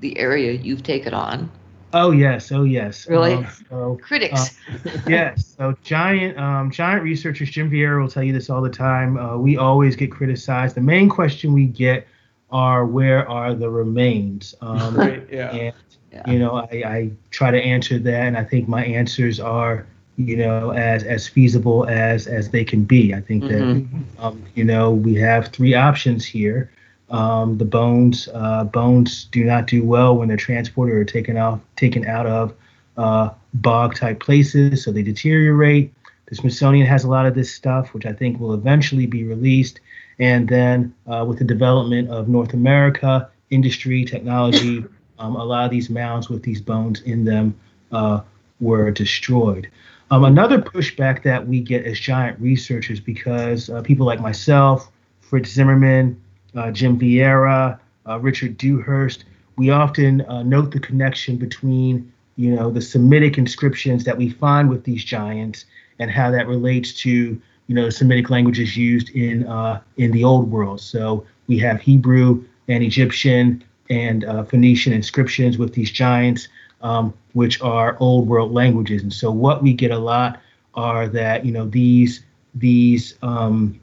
the area you've taken on? Oh yes, oh yes. Really? Um, so, Critics. Uh, yes. So giant, um, giant researchers. Jim Vieira will tell you this all the time. Uh, we always get criticized. The main question we get are where are the remains? Um, right. Yeah. And, yeah. You know, I, I try to answer that, and I think my answers are you know, as as feasible as as they can be. I think mm-hmm. that um, you know we have three options here. Um, the bones uh, bones do not do well when they're transported or taken off taken out of uh, bog type places, so they deteriorate. The Smithsonian has a lot of this stuff, which I think will eventually be released. And then uh, with the development of North America industry technology, [laughs] um, a lot of these mounds with these bones in them uh, were destroyed. Um, another pushback that we get as giant researchers, because uh, people like myself, Fritz Zimmerman, uh, Jim Vieira, uh, Richard Dewhurst, we often uh, note the connection between, you know, the Semitic inscriptions that we find with these giants and how that relates to, you know, Semitic languages used in uh, in the Old World. So we have Hebrew and Egyptian and uh, Phoenician inscriptions with these giants um, which are old world languages. And so what we get a lot are that you know these these um,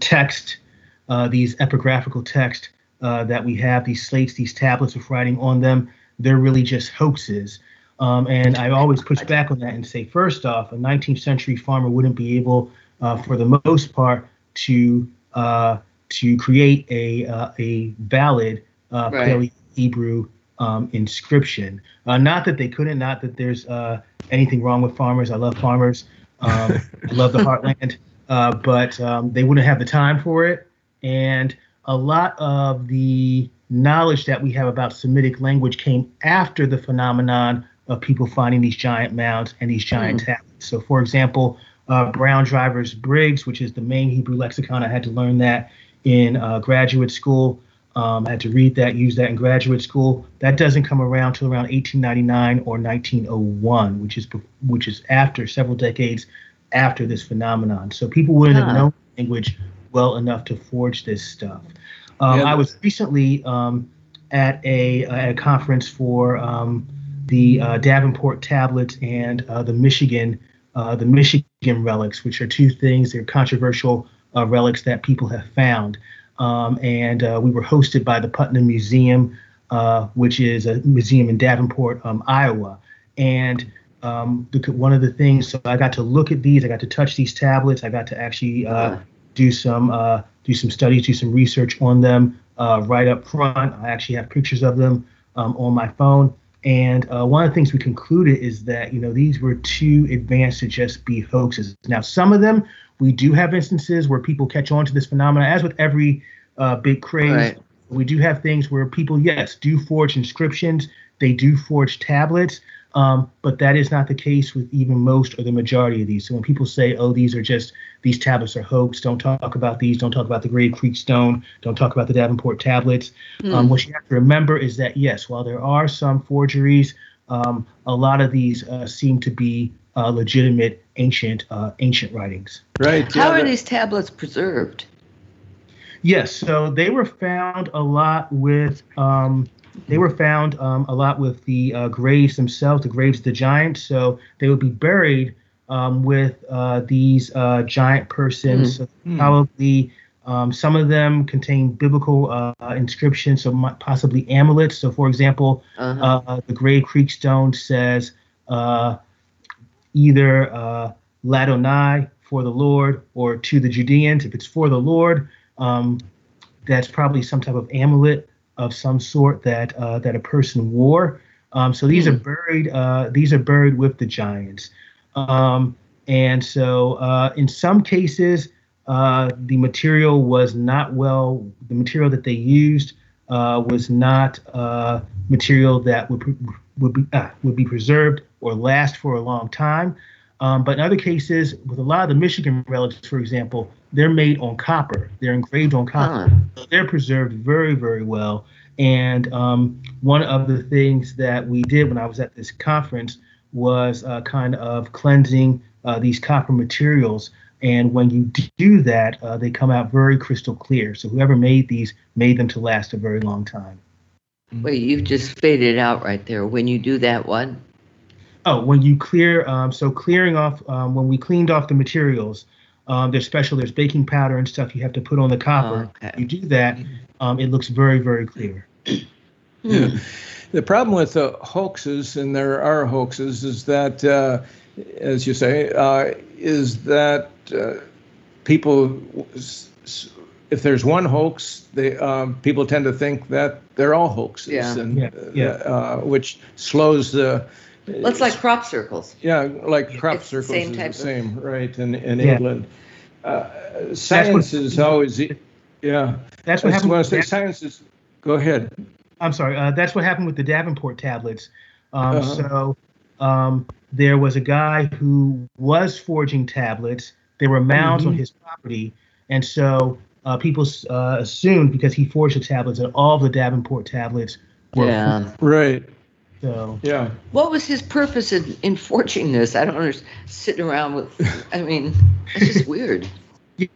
text, uh, these epigraphical text uh, that we have, these slates, these tablets with writing on them, they're really just hoaxes. Um, and I always push back on that and say, first off, a 19th century farmer wouldn't be able, uh, for the most part, to uh, to create a uh, a valid uh, right. Paleo Hebrew um, inscription. Uh, not that they couldn't, not that there's uh, anything wrong with farmers. I love farmers. Um, I love the heartland, [laughs] uh, but um, they wouldn't have the time for it. And a lot of the knowledge that we have about Semitic language came after the phenomenon of people finding these giant mounds and these giant mm. tablets. So, for example, uh, Brown Drivers Briggs, which is the main Hebrew lexicon, I had to learn that in uh, graduate school. Um, I had to read that, use that in graduate school. That doesn't come around till around 1899 or 1901, which is which is after several decades after this phenomenon. So people wouldn't huh. have known language well enough to forge this stuff. Um, yeah, I was recently um, at a at a conference for um, the uh, Davenport tablets and uh, the Michigan uh, the Michigan relics, which are two things. They're controversial uh, relics that people have found. Um, and uh, we were hosted by the Putnam Museum, uh, which is a museum in Davenport, um, Iowa. And um, the, one of the things, so I got to look at these, I got to touch these tablets, I got to actually uh, do some uh, do some studies, do some research on them uh, right up front. I actually have pictures of them um, on my phone. And uh, one of the things we concluded is that you know these were too advanced to just be hoaxes. Now, some of them we do have instances where people catch on to this phenomenon, as with every uh, big craze. Right. We do have things where people, yes, do forge inscriptions. They do forge tablets. Um, but that is not the case with even most or the majority of these. So when people say, "Oh, these are just these tablets are hoax," don't talk about these. Don't talk about the Grave Creek Stone. Don't talk about the Davenport tablets. Mm. Um, what you have to remember is that yes, while there are some forgeries, um, a lot of these uh, seem to be uh, legitimate ancient uh, ancient writings. Right. How yeah, are these tablets preserved? Yes, so they were found a lot with um, they were found um, a lot with the uh, graves themselves, the graves of the giants. So they would be buried um, with uh, these uh, giant persons. Mm. So probably um, some of them contain biblical uh, inscriptions, so possibly amulets. So, for example, uh-huh. Uh, the Grave Creek Stone says uh, either uh, Ladonai for the Lord or to the Judeans. If it's for the Lord, um, that's probably some type of amulet of some sort that uh, that a person wore. Um, so these mm. are hmm. buried. Uh, these are buried with the giants. Um, and so uh, in some cases, uh, the material was not well. The material that they used uh, was not uh, material that would would be would be preserved or last for a long time. Um, but in other cases, with a lot of the Michigan relics, for example, they're made on copper. They're engraved on copper. Huh. they're preserved very, very well. And um, one of the things that we did when I was at this conference was uh, kind of cleansing uh, these copper materials. And when you do that, uh, they come out very crystal clear. So whoever made these made them to last a very long time. Wait, you've just faded out right there. When you do that, what? Oh, when you clear, um, so clearing off, um, when we cleaned off the materials, um, there's special, there's baking powder and stuff you have to put on the copper. Oh, okay. You do that, um, it looks very, very clear. Yeah. The problem with the hoaxes, and there are hoaxes, is that, uh, as you say, uh, is that uh, people, if there's one hoax, they um, people tend to think that they're all hoaxes, yeah. and yeah. Yeah. Uh, which slows the Let's like crop circles. Yeah, like crop it's circles same is type the same, right? In in yeah. England, uh, science what, is always, yeah. That's what happened. When I say science is, go ahead. I'm sorry. Uh, that's what happened with the Davenport tablets. Um, uh-huh. So um, there was a guy who was forging tablets. There were mounds mm-hmm. on his property, and so uh, people uh, assumed because he forged the tablets that all the Davenport tablets were yeah. right. So yeah. What was his purpose in, in forging this? I don't understand. Sitting around with, I mean, it's just weird. [laughs]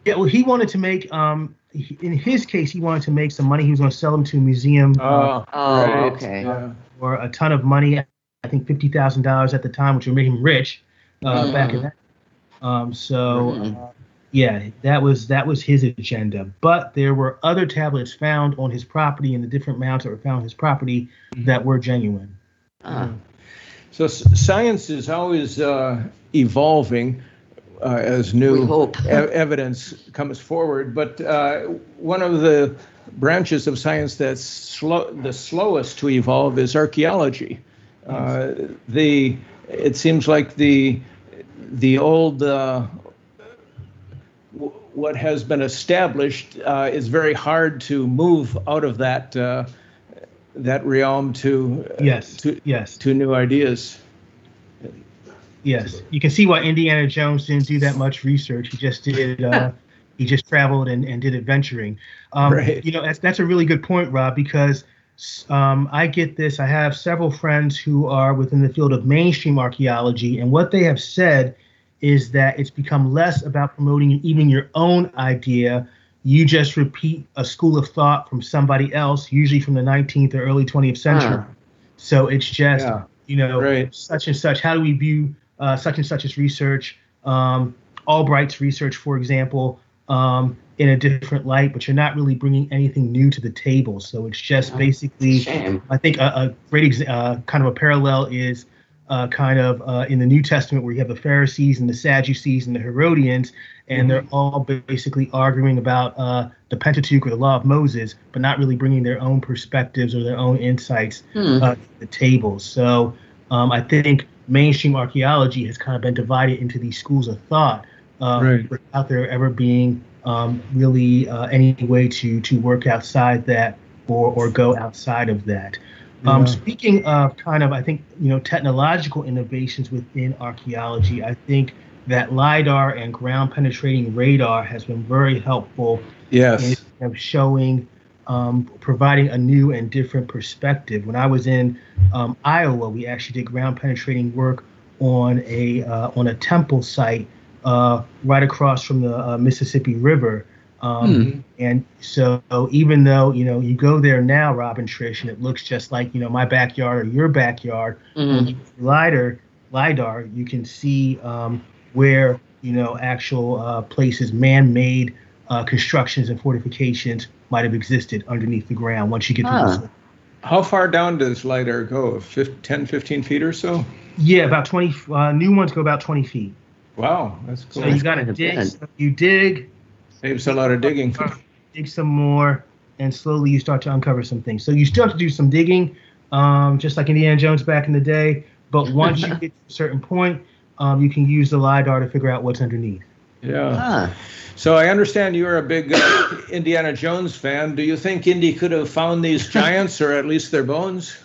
Yeah, well, he wanted to make. Um, in his case, he wanted to make some money. He was going to sell them to a museum. Oh, uh, oh right. okay. Uh, for a ton of money. I think fifty thousand dollars at the time, which would make him rich uh, mm. back in that. Um, so. Mm yeah, that was that was his agenda. But there were other tablets found on his property and the different mounds that were found on his property mm-hmm. that were genuine. Uh. So science is always uh, evolving uh, as new e- evidence comes forward. But uh, one of the branches of science that's slow, the slowest to evolve is archaeology. Uh, the it seems like the the old uh, what has been established uh, is very hard to move out of that uh, that realm to uh, yes to yes to new ideas. Yes, you can see why Indiana Jones didn't do that much research. He just did [laughs] uh, he just traveled and, and did adventuring. Um, Right. You know, that's that's a really good point, Rob, because um, I get this. I have several friends who are within the field of mainstream archaeology, and what they have said is that it's become less about promoting even your own idea. You just repeat a school of thought from somebody else, usually from the 19th or early 20th century. Huh. So it's just, Yeah. you know, Right. such and such. How do we view uh, such and such as research? Um, Albright's research, for example, um, in a different light, but you're not really bringing anything new to the table. So it's just Oh, basically, Shame. I think a, a great exa- uh, kind of a parallel is uh, kind of uh, in the New Testament where you have the Pharisees and the Sadducees and the Herodians, and they're all basically arguing about uh, the Pentateuch or the Law of Moses, but not really bringing their own perspectives or their own insights uh, to the table. So um, I think mainstream archaeology has kind of been divided into these schools of thought uh, Right. without there ever being um, really uh, any way to to work outside that or or go outside of that. Um, Yeah. Speaking of kind of, I think you know technological innovations within archaeology, I think that lidar and ground penetrating radar has been very helpful in Yes. of showing, um, providing a new and different perspective. When I was in um, Iowa, we actually did ground penetrating work on a uh, on a temple site uh, right across from the uh, Mississippi River. Um, And so, even though you know you go there now, Rob and Trish, and it looks just like you know my backyard or your backyard, when Mhm. you lidar lidar you can see um, where you know actual uh, places man-made uh, constructions and fortifications might have existed underneath the ground once you get to Huh. the How far down does LiDAR go? Fif- 10, 15 feet or so? yeah about 20 uh, new ones go about 20 feet Wow, that's cool. so you got to dig bit. so you dig Saves a lot of digging. dig some more and slowly you start to uncover some things so you still have to do some digging um, just like indiana jones back in the day but [laughs] once you get to a certain point um, you can use the lidar to figure out what's underneath Yeah. Huh. So I understand you're a big uh, [coughs] Indiana Jones fan. Do you think Indy could have found these [laughs] giants or at least their bones?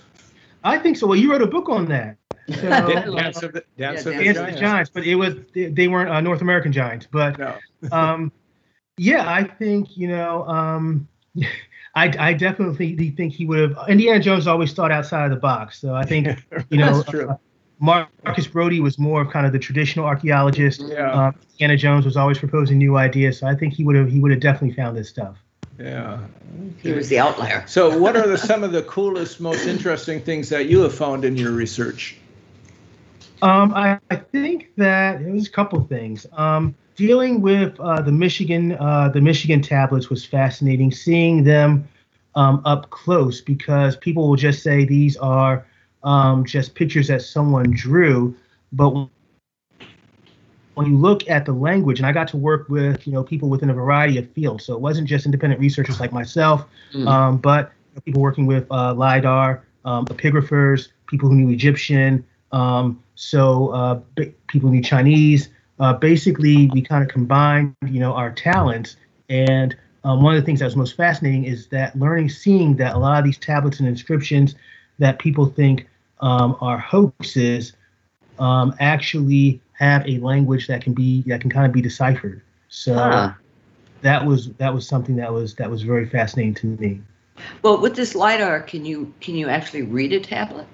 I think so. Well, you wrote a book on that. [laughs] So, I Dan- love Dance of the, Dance Yeah, of Dance the of of the Giants. Giants, but it was they, they weren't uh, North American Giants. But No. um, yeah, I think you know, um, [laughs] I I definitely think he would have. Indiana Jones always thought outside of the box, so I think [laughs] you know, That's true. uh, Marcus Brody was more of kind of the traditional archaeologist. Yeah. Um, Indiana Jones was always proposing new ideas, so I think he would have he would have definitely found this stuff. Yeah. He was the outlier. So, what are the, some of the coolest, most interesting things that you have found in your research? Um, I, I think that it was a couple things. Um, dealing with uh, the Michigan, uh, the Michigan tablets was fascinating. Seeing them um, up close because people will just say these are um, just pictures that someone drew, but when you look at the language, and I got to work with you know people within a variety of fields, so it wasn't just independent researchers like myself, Mm. um, but people working with uh, lidar, um, epigraphers, people who knew Egyptian, um, so uh, b- people who knew Chinese. Uh, basically, we kind of combined, you know, our talents. And um, one of the things that was most fascinating is that learning, seeing that a lot of these tablets and inscriptions that people think um, are hoaxes um, actually have a language that can be that can kind of be deciphered. So that was that was something that was that was very fascinating to me. Well, with this lidar, can you can you actually read a tablet?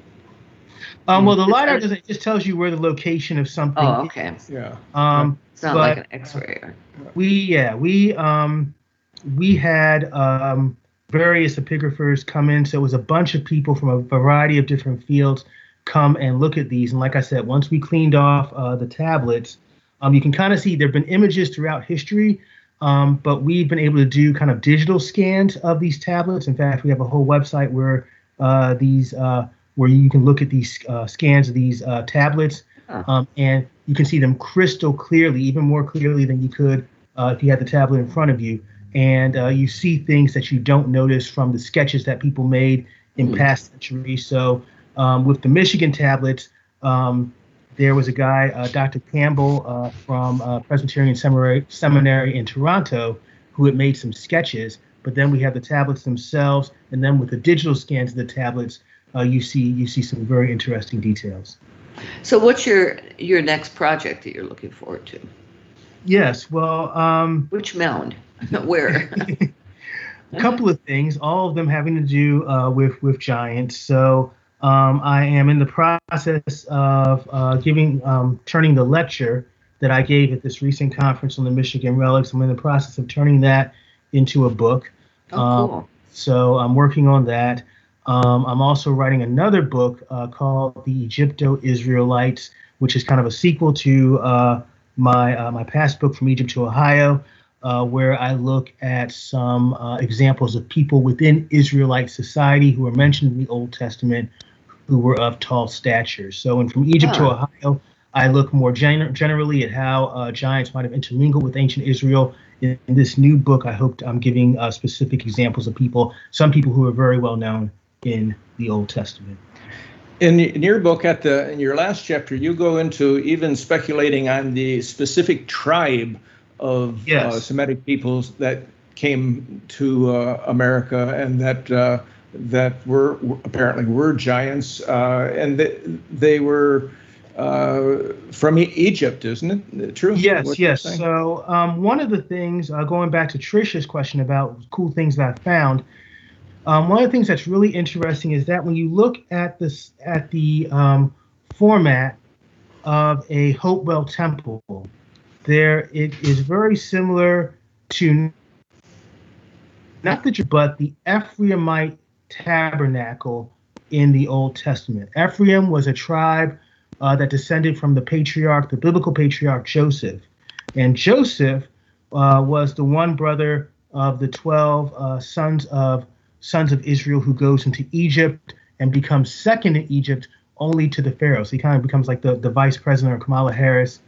Um, well, the It's- lidar doesn't it just tells you where the location of something. Oh, is. okay. Yeah. Um, It's not like an X-ray. Or, we yeah we um we had um various epigraphers come in so it was a bunch of people from a variety of different fields come and look at these and like i said once we cleaned off uh, the tablets um, you can kind of see there have been images throughout history um, but we've been able to do kind of digital scans of these tablets in fact we have a whole website where uh, these uh, where you can look at these uh, scans of these uh, tablets um, and you can see them crystal clearly, even more clearly than you could uh, if you had the tablet in front of you. And uh, you see things that you don't notice from the sketches that people made in Hmm. past centuries. So um, with the Michigan tablets, um, there was a guy, uh, Dr. Campbell uh, from uh, Presbyterian Seminary, Seminary in Toronto, who had made some sketches. But then we have the tablets themselves, and then with the digital scans of the tablets, uh, you see you see some very interesting details. so, what's your your next project that you're looking forward to? Yes. Well, um, which mound? [laughs] Where? [laughs] a couple of things, all of them having to do uh, with with giants. So um, I am in the process of uh, giving um, turning the lecture that I gave at this recent conference on the Michigan relics. I'm in the process of turning that into a book. Oh, cool. Um, so I'm working on that. Um, I'm also writing another book uh, called The Egypto Israelites, which is kind of a sequel to uh, my uh, my past book from Egypt to Ohio, uh, where I look at some uh, examples of people within Israelite society who are mentioned in the Old Testament who were of tall stature. So, and from Egypt to Ohio, I look more gen- generally at how uh, giants might have intermingled with ancient Israel. In, in this new book, I hope I'm giving uh, specific examples of people, some people who are very well known in the Old Testament. In, in your book, at the in your last chapter, you go into even speculating on the specific tribe of uh, Yes. uh, Semitic peoples that came to uh, America and that uh, that were apparently were giants, uh, and they, they were uh, from Egypt, isn't it? True. Yes, what you're yes. So um, one of the things, uh, going back to Trisha's question about cool things that I found, um, one of the things that's really interesting is that when you look at this at the um, format of a Hopewell temple, there it is very similar to not the but the Ephraimite tabernacle in the Old Testament. Ephraim was a tribe uh, that descended from the patriarch, the biblical patriarch Joseph. And Joseph uh, was the one brother of the 12 uh, sons of sons of Israel who goes into Egypt and becomes second in Egypt only to the Pharaoh. So he kind of becomes like the, the vice president or Kamala Harris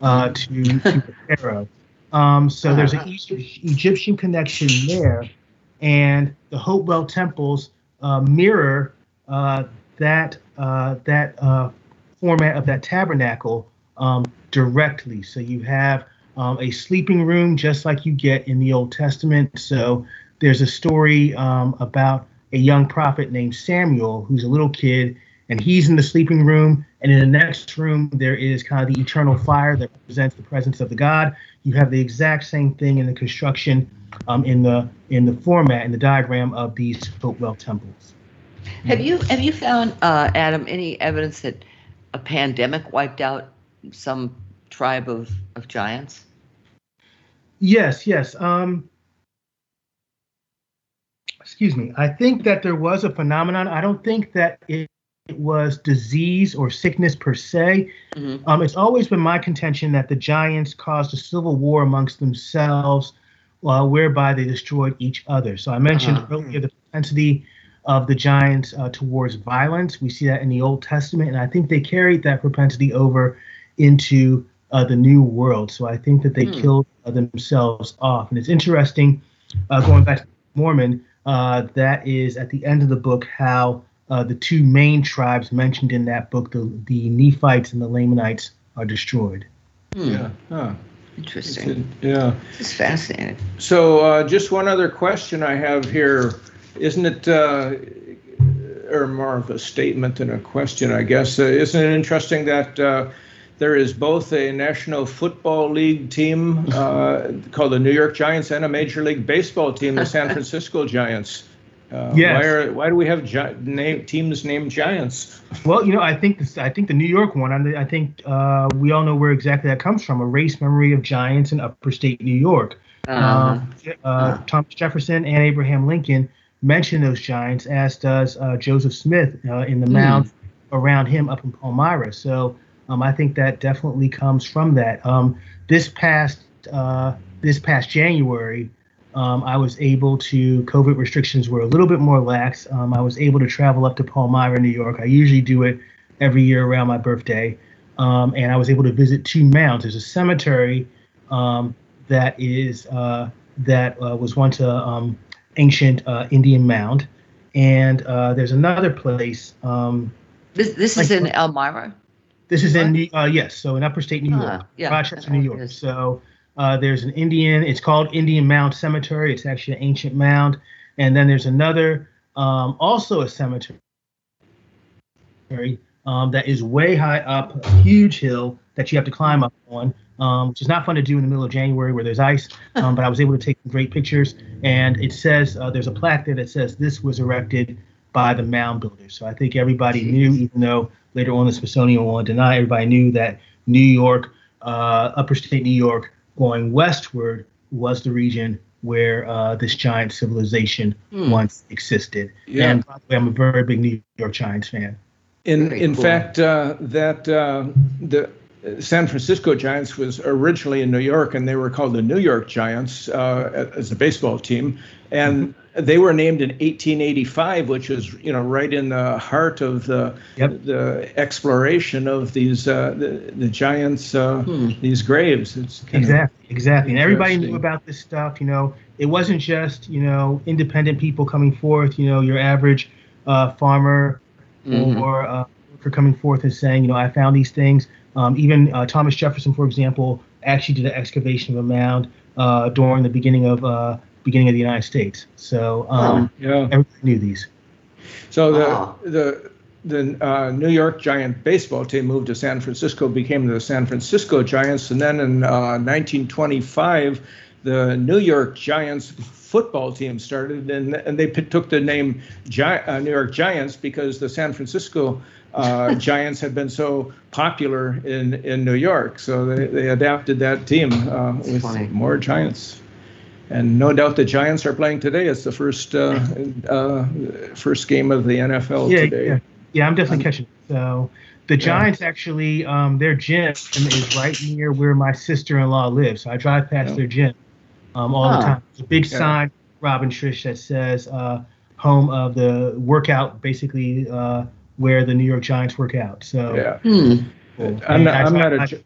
uh, to, to the Pharaoh. Um, so there's an Egyptian connection there, and the Hopewell temples uh, mirror uh, that uh, that uh, format of that tabernacle um, directly. So you have um, a sleeping room just like you get in the Old Testament. So there's a story um, about a young prophet named Samuel who's a little kid and he's in the sleeping room. And in the next room, there is kind of the eternal fire that represents the presence of the God. You have the exact same thing in the construction, um, in the in the format in the diagram of these Hopewell temples. Have you have you found, uh, Adam, any evidence that a pandemic wiped out some tribe of, of giants? Yes, yes. Um, excuse me. I think that there was a phenomenon. I don't think that it, it was disease or sickness per se. Mhm. Um, it's always been my contention that the giants caused a civil war amongst themselves, uh, whereby they destroyed each other. So I mentioned Uh-huh. earlier the propensity of the giants uh, towards violence. We see that in the Old Testament, and I think they carried that propensity over into uh, the New World. So I think that they Hmm. killed uh, themselves off. And it's interesting, uh, going back to Mormon, uh, that is at the end of the book how uh, the two main tribes mentioned in that book, the, the Nephites and the Lamanites, are destroyed. Hmm, Yeah. Huh. Interesting. Yeah. It's fascinating. So, uh, just one other question I have here. Isn't it, uh, or more of a statement than a question, I guess? Uh, isn't it interesting that uh, there is both a National Football League team uh, called the New York Giants and a Major League Baseball team, the San [laughs] Francisco Giants? Uh, Yes. Why, are, why do we have gi- name, teams named Giants? Well, you know, I think this, I think the New York one. I, I think uh, we all know where exactly that comes from—a race memory of giants in Upper State New York. Uh, Um, uh, Thomas Jefferson and Abraham Lincoln mention those giants, as does uh, Joseph Smith uh, in the mound around him up in Palmyra. So um, I think that definitely comes from that. Um, this past uh, this past January, um, I was able to. COVID restrictions were a little bit more lax. Um, I was able to travel up to Palmyra, New York. I usually do it every year around my birthday, um, and I was able to visit two mounds. There's a cemetery um, that is uh, that uh, was once a um, ancient uh, Indian mound, and uh, there's another place. Um, this this is in Elmira. This is in uh, yes, so in Upper State New York, Ah, yeah, Rochester, New York. So uh, there's an Indian. It's called Indian Mound Cemetery. It's actually an ancient mound, and then there's another, um, also a cemetery um, that is way high up, a huge hill that you have to climb up on. um, which is not fun to do in the middle of January where there's ice. [laughs] Um, but I was able to take great pictures, and it says uh, there's a plaque there that says this was erected by the mound builders. So I think everybody knew, even though later on the Smithsonian will deny, everybody knew that New York, uh, upper state New York, going westward was the region where uh, this giant civilization Hmm. once existed. Yeah. And by the way, I'm a very big New York Giants fan. In Very in cool. fact, uh, that uh, the San Francisco Giants was originally in New York, and they were called the New York Giants uh, as a baseball team, and they were named in 1885, which was you know right in the heart of the Yep. the exploration of these uh, the, the Giants uh, these graves. It's Exactly, exactly. And everybody knew about this stuff. You know, it wasn't just you know independent people coming forth. You know, your average uh, farmer Mhm. or uh, worker coming forth and saying, you know, I found these things. Um, even uh, Thomas Jefferson, for example, actually did an excavation of a mound uh, during the beginning of uh, beginning of the United States. So um, yeah. everybody knew these. So the Wow. the the uh, New York Giant baseball team moved to San Francisco, became the San Francisco Giants, and then in uh, 1925, the New York Giants football team started, and and they p- took the name Gi- uh, New York Giants because the San Francisco. Uh, [laughs] Giants had been so popular in, in New York, so they, they adapted that team uh, with funny. more Giants. And no doubt the Giants are playing today. It's the first uh, uh, first game of the NFL yeah, today. yeah, yeah. I'm definitely catching. it. So the Giants actually, um, their gym is right near where my sister-in-law lives. So I drive past Yeah. their gym um, all Oh. the time. There's a big Yeah. sign, Rob and Trish, that says uh, "Home of the Workout," basically uh, where the New York Giants work out. So Yeah, Hmm. cool. I'm And not. I- I'm not a. I- Gi-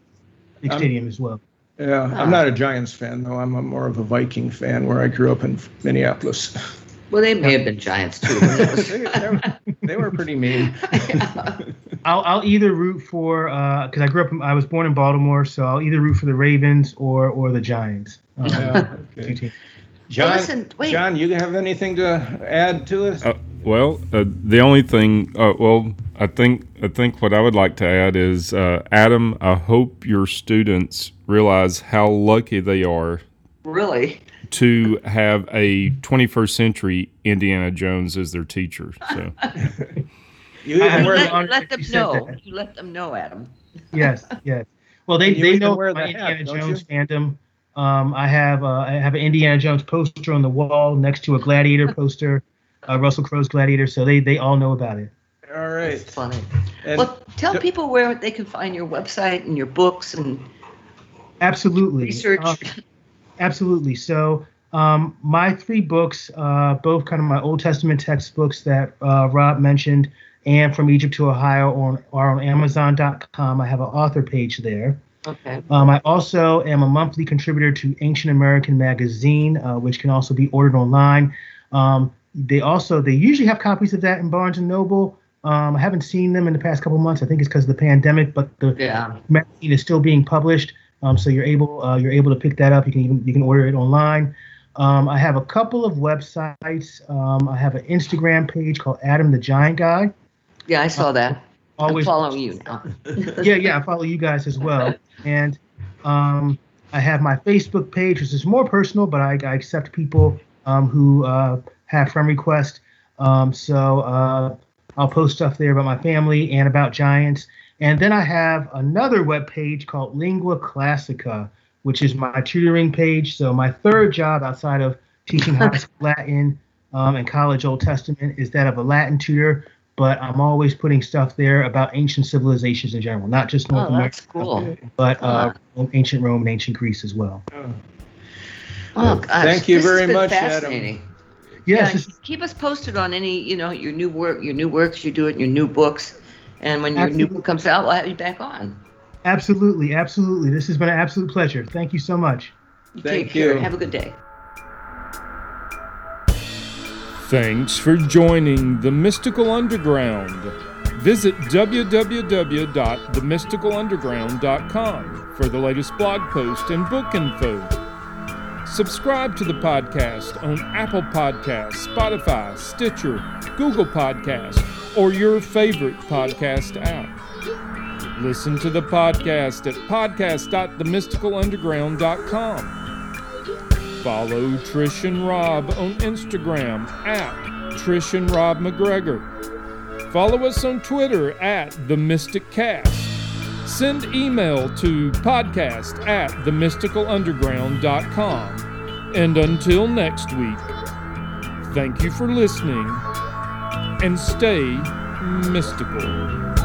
big I'm- stadium as well. Yeah, Ah. I'm not a Giants fan though. I'm a, more of a Viking fan, where I grew up in Minneapolis. [laughs] Well, they may have been giants too. [laughs] They, they were, they were pretty mean. [laughs] I'll, I'll either root for because I grew up. In, I was born in Baltimore, so I'll either root for the Ravens or or the Giants. Um, Yeah, two okay. teams. John, listen. John, you have anything to add to it? Uh, well, uh, the only thing, uh, well, I think I think what I would like to add is, uh, Adam. I hope your students realize how lucky they are really? to have a 21st century Indiana Jones as their teacher. So, [laughs] You even wear let, let them you know. that. [laughs] You let them know, Adam. yes, yes. Well, they, You they know wear my Indiana don't Jones fandom. Um, I have uh, I have an Indiana Jones poster on the wall next to a Gladiator poster, uh, Russell Crowe's Gladiator. So they they all know about it. all right. It's funny. And well, tell d- people where they can find your website and your books and Absolutely. research. Uh, Absolutely. So um, my three books, uh, both kind of my Old Testament textbooks that uh, Rob mentioned, and From Egypt to Ohio, on, are on Amazon.com. I have an author page there. okay. Um, I also am a monthly contributor to Ancient American Magazine, uh, which can also be ordered online. Um, they also they usually have copies of that in Barnes and Noble. Um, I haven't seen them in the past couple months. I think it's because of the pandemic, but the Yeah. magazine is still being published, um, so you're able uh, you're able to pick that up. You can even you can order it online. Um, I have a couple of websites. Um, I have an Instagram page called Adam the Giant Guy. Yeah, I saw that. I'm Always following you now. [laughs] yeah, yeah, I follow you guys as well. And um, I have my Facebook page, which is more personal, but I, I accept people um, who uh, have friend requests. Um, so uh, I'll post stuff there about my family and about Giants. And then I have another web page called Lingua Classica, which is my tutoring page. So my third job outside of teaching high [laughs] school Latin um, and college Old Testament is that of a Latin tutor. But I'm always putting stuff there about ancient civilizations in general, not just North Oh, America, that's cool. but uh, ancient Rome and ancient Greece as well. Oh, gosh, Thank you this has very been much, Adam. Fascinating. Yes, yeah, keep us posted on any, you know, your new work, your new works you do it, your new books, and when your new book comes out, we'll have you back on. absolutely, absolutely. This has been an absolute pleasure. Thank you so much. Thank Take care. you. Have a good day. thanks for joining the Mystical Underground. Visit www.themysticalunderground.com for the latest blog post and book info. Subscribe to the podcast on Apple Podcasts, Spotify, Stitcher, Google Podcasts, or your favorite podcast app. Listen to the podcast at podcast.themysticalunderground.com. Follow Trish and Rob on Instagram at Trish and Rob McGregor. Follow us on Twitter at The Mystic Cast. Send email to podcast at themysticalunderground.com. And until next week, thank you for listening and stay mystical.